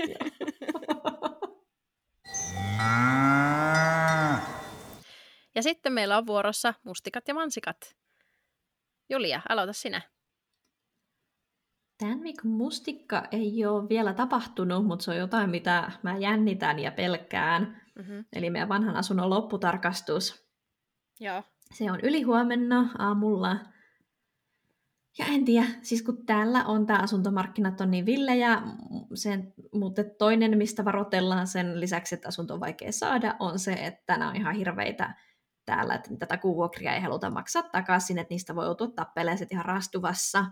ja sitten meillä on vuorossa mustikat ja mansikat. Julia, aloita sinä. Tämän viikon mustikka ei ole vielä tapahtunut, mutta se on jotain, mitä mä jännitän ja pelkään. Mm-hmm. Eli meidän vanhan asunnon lopputarkastus. Joo. Se on ylihuomenna aamulla. Ja en tiedä, siis kun täällä on tämä asuntomarkkinat on niin villejä, sen, mutta toinen, mistä varoitellaan sen lisäksi, että asunto on vaikea saada, on se, että nämä on ihan hirveitä täällä, että tätä kuuvuokria ei haluta maksaa takaisin, että niistä voi joutua tappelemaan ihan rastuvassa.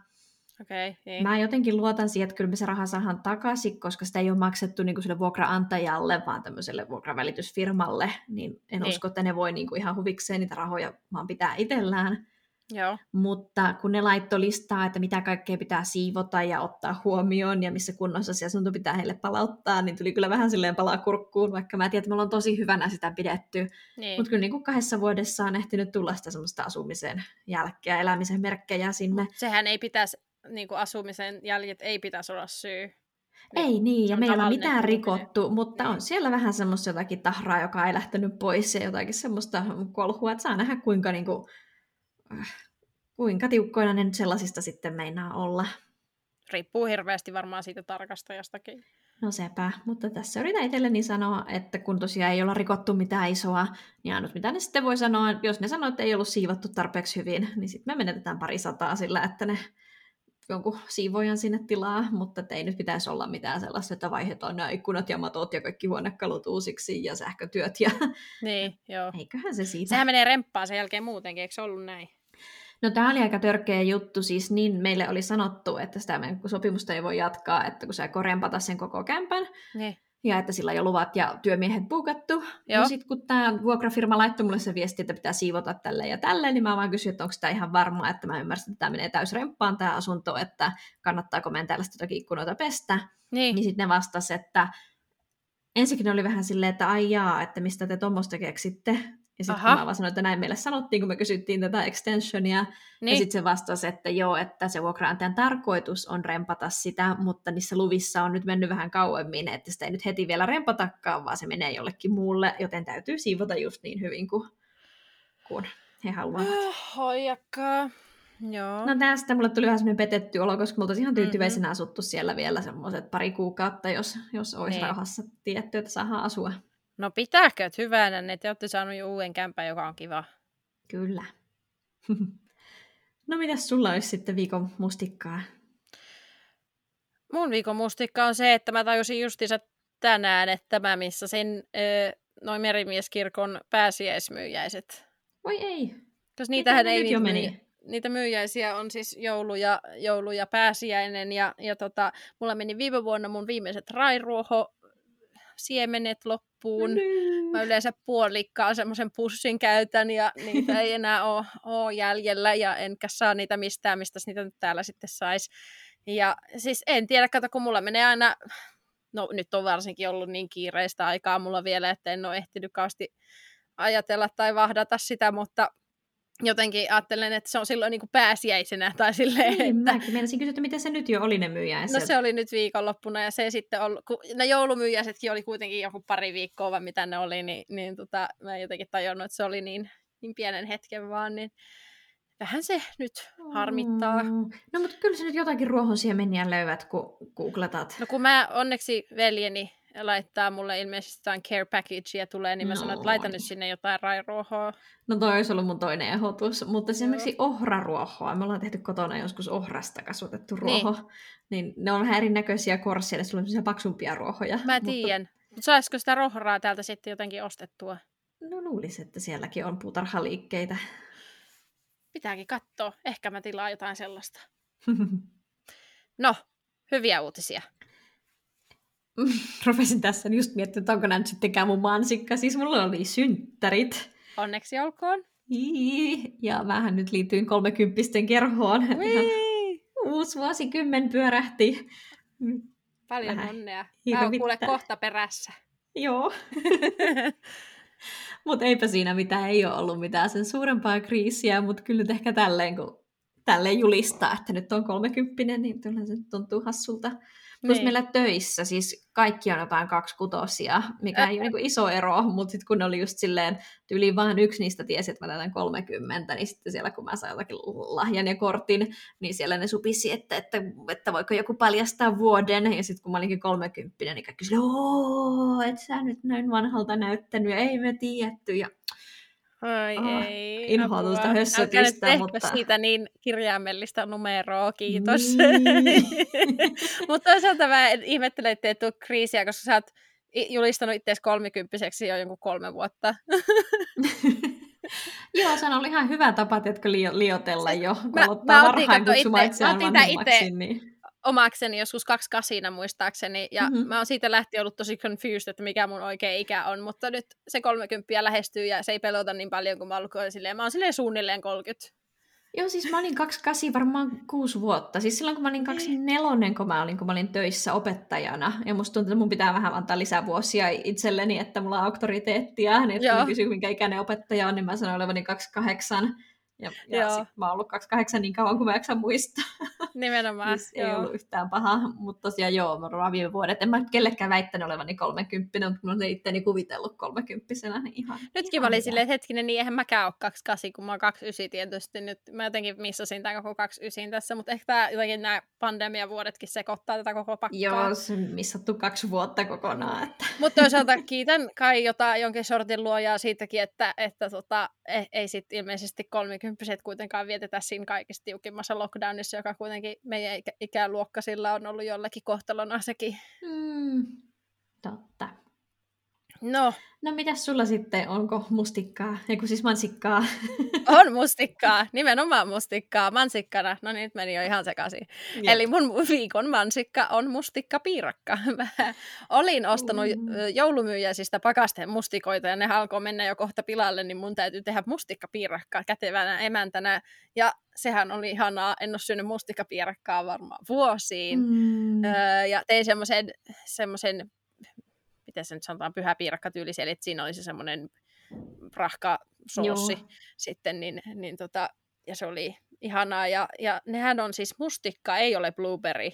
Okay, niin. Mä jotenkin luotan siihen, että kyllä me se raha saadaan takaisin, koska sitä ei ole maksettu niin kuin sille vuokraantajalle, vaan tämmöiselle vuokravälitysfirmalle, niin en niin. usko, että ne voi niin kuin ihan huvikseen niitä rahoja vaan pitää itsellään. Joo. Mutta kun ne laittoi listaa, että mitä kaikkea pitää siivota ja ottaa huomioon ja missä kunnossa se asunto pitää heille palauttaa, niin tuli kyllä vähän silleen palaa kurkkuun, vaikka mä tiedän, että me ollaan tosi hyvänä sitä pidetty. Niin. Mutta kyllä niin kuin kahdessa vuodessa on ehtinyt tulla sitä semmoista asumisen jälkeä, elämisen merkkejä sinne. Mut sehän ei pitäisi niin kuin asumisen jäljet ei pitäisi olla syy. Niin, ei niin, ja meillä on mitään rikottu, mutta niin. on siellä vähän semmoista jotakin tahraa, joka ei lähtenyt pois ja jotakin semmoista kolhua, että saa nähdä kuinka, niin kuin, äh, kuinka tiukkoina ne nyt sellaisista sitten meinaa olla. Riippuu hirveästi varmaan siitä tarkastajastakin. No sepä, mutta tässä yritän itselleni sanoa, että kun tosiaan ei olla rikottu mitään isoa, niin ainut mitä ne sitten voi sanoa, jos ne sanoo, että ei ollut siivottu tarpeeksi hyvin, niin sitten me menetetään pari sataa sillä, että ne jonkun siivojan sinne tilaa, mutta ei nyt pitäisi olla mitään sellaista, että vaihdetaan nämä ikkunat ja matot ja kaikki huonekalut uusiksi ja sähkötyöt. Ja... Niin, joo. Eiköhän se siitä. Sehän menee remppaan sen jälkeen muutenkin, eikö se ollut näin? No tämä oli aika törkeä juttu, siis niin meille oli sanottu, että sitä meidän sopimusta ei voi jatkaa, että kun sä korempata sen koko kämpän, niin ja että sillä jo luvat ja työmiehet puukattu. Ja sitten kun tämä vuokrafirma laittoi mulle se viesti, että pitää siivota tälle ja tälle, niin mä vaan kysyin, että onko tämä ihan varmaa, että mä ymmärsin, että tämä menee täysremppaan tämä asunto, että kannattaako meidän tällaista jotakin ikkunoita pestä. Niin, niin sitten ne vastasi, että ensinnäkin oli vähän silleen, että ai jaa, että mistä te tuommoista keksitte. Ja sitten mä vaan sanoin, että näin meille sanottiin, kun me kysyttiin tätä extensionia. Niin. Ja sitten se vastasi, että joo, että se vuokraantajan tarkoitus on rempata sitä, mutta niissä luvissa on nyt mennyt vähän kauemmin, että sitä ei nyt heti vielä rempatakaan, vaan se menee jollekin muulle, joten täytyy siivota just niin hyvin kuin, kuin he haluavat. Hoijakkaa. Joo. No tästä mulle tuli vähän semmoinen petetty olo, koska mulla ihan tyytyväisenä mm-hmm. asuttu siellä vielä semmoiset pari kuukautta, jos, jos olisi niin. rauhassa tietty, että saadaan asua. No pitääkö hyvänä, että te olette saanut jo uuden kämpän, joka on kiva. Kyllä. no mitäs sulla olisi sitten viikon mustikkaa? Mun viikon mustikka on se, että mä tajusin justiinsa tänään, että mä missasin öö, noin merimieskirkon pääsiäismyyjäiset. Voi ei. Koska niitähän ei niitä, meni? niitä myyjäisiä on siis joulu ja, joulu ja pääsiäinen. Ja, ja tota, mulla meni viime vuonna mun viimeiset rairuoho siemenet loppuun. No. Mä yleensä puolikkaan semmoisen pussin käytän ja niitä ei enää ole, ole jäljellä ja enkä saa niitä mistään, mistä niitä nyt täällä sitten saisi. Ja siis en tiedä, kato kun mulla menee aina, no nyt on varsinkin ollut niin kiireistä aikaa mulla vielä, että en ole ehtinyt kausti ajatella tai vahdata sitä, mutta jotenkin ajattelen, että se on silloin niin kuin pääsiäisenä tai silleen, niin, että... Mäkin meinasin kysyä, että miten se nyt jo oli ne myyjäiset. No se oli nyt viikonloppuna ja se sitten oli, kun ne joulumyyjäisetkin oli kuitenkin joku pari viikkoa vai mitä ne oli, niin, niin tota, mä en jotenkin tajunnut, että se oli niin, niin pienen hetken vaan, niin vähän se nyt harmittaa. Mm. No mutta kyllä se nyt jotakin ruohonsiemeniä löydät, kun googletat. No kun mä onneksi veljeni laittaa mulle ilmeisesti jotain care packagea tulee, niin mä no, sanoin, että laita nyt sinne jotain rairuohoa. No toi olisi ollut mun toinen ehdotus, mutta esimerkiksi ohraruohoa, me ollaan tehty kotona joskus ohrasta kasvatettu niin. ruoho, niin, niin ne on vähän erinäköisiä korsia, sulla on paksumpia ruohoja. Mä tiedän, mutta... mutta saisiko sitä rohraa täältä sitten jotenkin ostettua? No luulisin, että sielläkin on puutarhaliikkeitä. Pitääkin katsoa. Ehkä mä tilaan jotain sellaista. no, hyviä uutisia. Rupesin tässä just miettimään, että onko nämä nyt sittenkään mun mansikka. Siis mulla oli synttärit. Onneksi olkoon. Ja mähän nyt liityin kolmekymppisten kerhoon. Uusi vuosikymmen pyörähti. Paljon Vähän onnea. Mä oon kuule kohta perässä. Joo. mutta eipä siinä mitään, ei ole ollut mitään sen suurempaa kriisiä, mutta kyllä nyt ehkä tälleen, kun tälleen julistaa, että nyt on kolmekymppinen, niin kyllä se tuntuu hassulta. Plus niin. meillä töissä, siis kaikki on jotain kaksikutosia, mikä ei ole niin iso ero, mutta sitten kun oli just silleen, yli vaan yksi niistä tiesi, että mä täytän 30, niin sitten siellä kun mä sain jotakin lahjan ja kortin, niin siellä ne supisi, että, että, että voiko joku paljastaa vuoden, ja sitten kun mä olinkin 30, niin kaikki sille, ooo, et sä nyt näin vanhalta näyttänyt, ja ei me tiedetty, ja Ai oh, ei. Inhoitusta hössötystä, mutta... siitä niin kirjaimellista numeroa, kiitos. Niin. mutta toisaalta mä ihmettelen, että ei tule kriisiä, koska sä oot julistanut itseäsi kolmikymppiseksi jo jonkun kolme vuotta. Joo, se on ollut ihan hyvä tapa, li- liotella jo, kun mä, aloittaa mä varhain kutsumaan itseään vanhemmaksi. Niin omakseni joskus kaksi kasina muistaakseni, ja mm-hmm. mä oon siitä lähtien ollut tosi confused, että mikä mun oikea ikä on, mutta nyt se 30 lähestyy ja se ei pelota niin paljon kuin mä oon silleen, mä oon silleen suunnilleen 30. Joo, siis mä olin 28 varmaan kuusi vuotta. Siis silloin kun mä olin 24, niin. kun mä olin, kun mä olin töissä opettajana. Ja musta tuntuu, että mun pitää vähän antaa lisää vuosia itselleni, että mulla on auktoriteettia. Niin että kun kysyy, minkä ikäinen opettaja on, niin mä sanoin olevani 28. Ja, ja sit mä oon ollut 28 niin kauan kuin mä jaksan muistaa. Nimenomaan, siis ei ollut yhtään paha, mutta tosiaan joo, mä olen viime vuodet. En mä kellekään väittänyt olevani 30, mutta mä olen itteni kuvitellut 30 niin ihan Nytkin ihan mä olin silleen, että hetkinen, niin eihän mäkään ole 28, kun mä oon 29 tietysti. Nyt mä jotenkin missasin tämän koko 29 tässä, mutta ehkä tää, jotenkin nämä pandemiavuodetkin sekoittaa tätä koko pakkaa. Joo, se missattu kaksi vuotta kokonaan. Että. Mutta toisaalta kiitän kai jotain jonkin sortin luojaa siitäkin, että, että tota, ei, ei sitten ilmeisesti 30 kolmekymppiset kuitenkaan vietetä siinä kaikista tiukimmassa lockdownissa, joka kuitenkin meidän ikä- ikäluokkasilla on ollut jollakin kohtalona sekin. Mm, totta. No. No mitäs sulla sitten, onko mustikkaa, eiku siis mansikkaa? On mustikkaa, nimenomaan mustikkaa, mansikkana. No niin, nyt meni jo ihan sekaisin. Jep. Eli mun viikon mansikka on mustikkapiirakka. Mä olin ostanut mm. joulumyyjäisistä pakasteen mustikoita ja ne alkoi mennä jo kohta pilalle, niin mun täytyy tehdä mustikkapiirakkaa kätevänä emäntänä. Ja sehän oli ihanaa, en ole syönyt mustikkapiirakkaa varmaan vuosiin. Mm. Öö, ja tein semmoisen semmoisen miten se nyt sanotaan, pyhä piirakka tyylisi, eli siinä oli se semmoinen rahka soossi sitten, niin, niin tota, ja se oli ihanaa. Ja, ja nehän on siis mustikka, ei ole blueberry.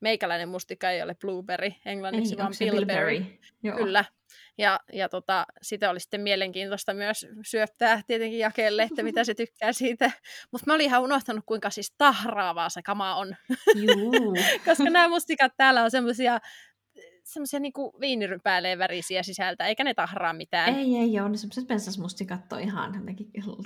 Meikäläinen mustikka ei ole blueberry, englanniksi ei, vaan bilberry. bilberry. Kyllä. Ja, ja tota, sitä oli sitten mielenkiintoista myös syöttää tietenkin jakelle, että mitä se tykkää siitä. Mutta mä olin ihan unohtanut, kuinka siis tahraavaa se kama on. Koska nämä mustikat täällä on semmoisia semmoisia niinku viinirypäileen värisiä sisältä, eikä ne tahraa mitään. Ei, ei ole. Ne semmoiset pensasmustikat on ihan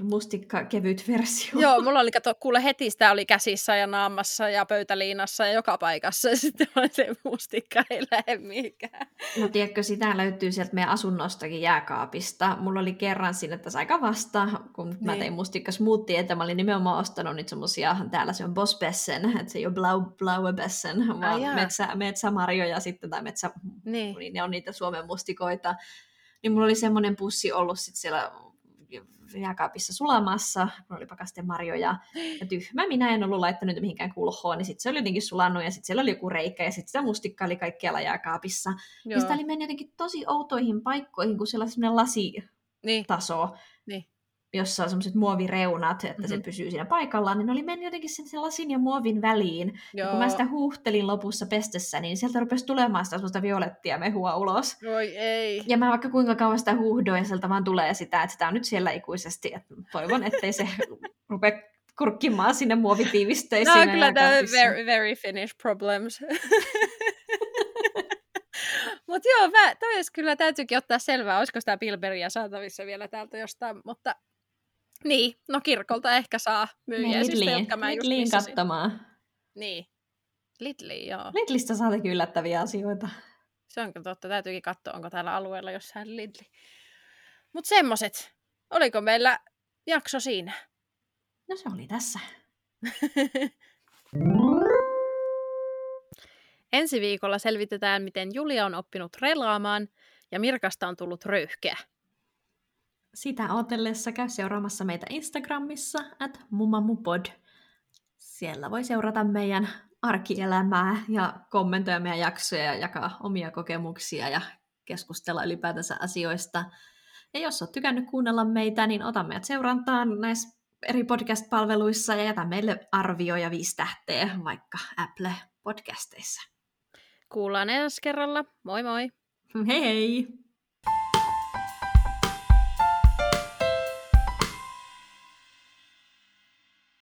mustikka kevyt versio. Joo, mulla oli, kato, kuule heti sitä oli käsissä ja naamassa ja pöytäliinassa ja joka paikassa. Ja sitten se mustikka ei lähde mihinkään. No tiedätkö, sitä löytyy sieltä meidän asunnostakin jääkaapista. Mulla oli kerran sinne tässä aika vasta, kun niin. mä tein mustikka smoothie, että mä olin nimenomaan ostanut nyt semmosia, täällä se on Bossbessen, että se ei ole Blau, Blauebessen, vaan metsä, metsämarjoja sitten tai metsä niin. niin ne on niitä Suomen mustikoita. Niin mulla oli semmoinen pussi ollut sit siellä jääkaapissa sulamassa, mulla oli pakaste marjoja, ja tyhmä minä en ollut laittanut mihinkään kulhoon, niin sitten se oli jotenkin sulannut, ja sitten siellä oli joku reikä, ja sitten sitä mustikka oli kaikkialla jääkaapissa. Joo. Ja sitä oli mennyt jotenkin tosi outoihin paikkoihin, kun siellä oli semmoinen lasitaso. Niin. niin jossa on semmoiset muovireunat, että mm-hmm. se pysyy siinä paikallaan, niin ne oli mennyt jotenkin sen, sen lasin ja muovin väliin. Joo. Ja kun mä sitä huuhtelin lopussa pestessä, niin sieltä rupesi tulemaan sitä semmoista violettia mehua ulos. Oi ei. Ja mä vaikka kuinka kauan sitä huuhdoin, ja sieltä vaan tulee sitä, että sitä on nyt siellä ikuisesti. Että toivon, ettei se rupea kurkkimaan sinne muovitiivisteisiin. No kyllä tämä very, very Finnish problems. Mutta joo, mä, toi kyllä täytyykin ottaa selvää, olisiko sitä Bilberia saatavissa vielä täältä jostain, mutta niin, no kirkolta ehkä saa myyjäisistä, niin, jotka mä Lidliin just katsomaan. Niin, Lidli, joo. Lidlistä saa yllättäviä asioita. Se onko totta, täytyykin katsoa, onko täällä alueella jossain Lidli. Mutta semmoset. Oliko meillä jakso siinä? No se oli tässä. Ensi viikolla selvitetään, miten Julia on oppinut relaamaan ja Mirkasta on tullut röyhkeä. Sitä odotellessa käy seuraamassa meitä Instagramissa at mumamupod. Siellä voi seurata meidän arkielämää ja kommentoida meidän jaksoja ja jakaa omia kokemuksia ja keskustella ylipäätänsä asioista. Ja jos olet tykännyt kuunnella meitä, niin ota meidät seurantaan näissä eri podcast-palveluissa ja jätä meille arvio ja viisi tähteä vaikka Apple-podcasteissa. Kuullaan ensi kerralla. Moi moi! Hei hei!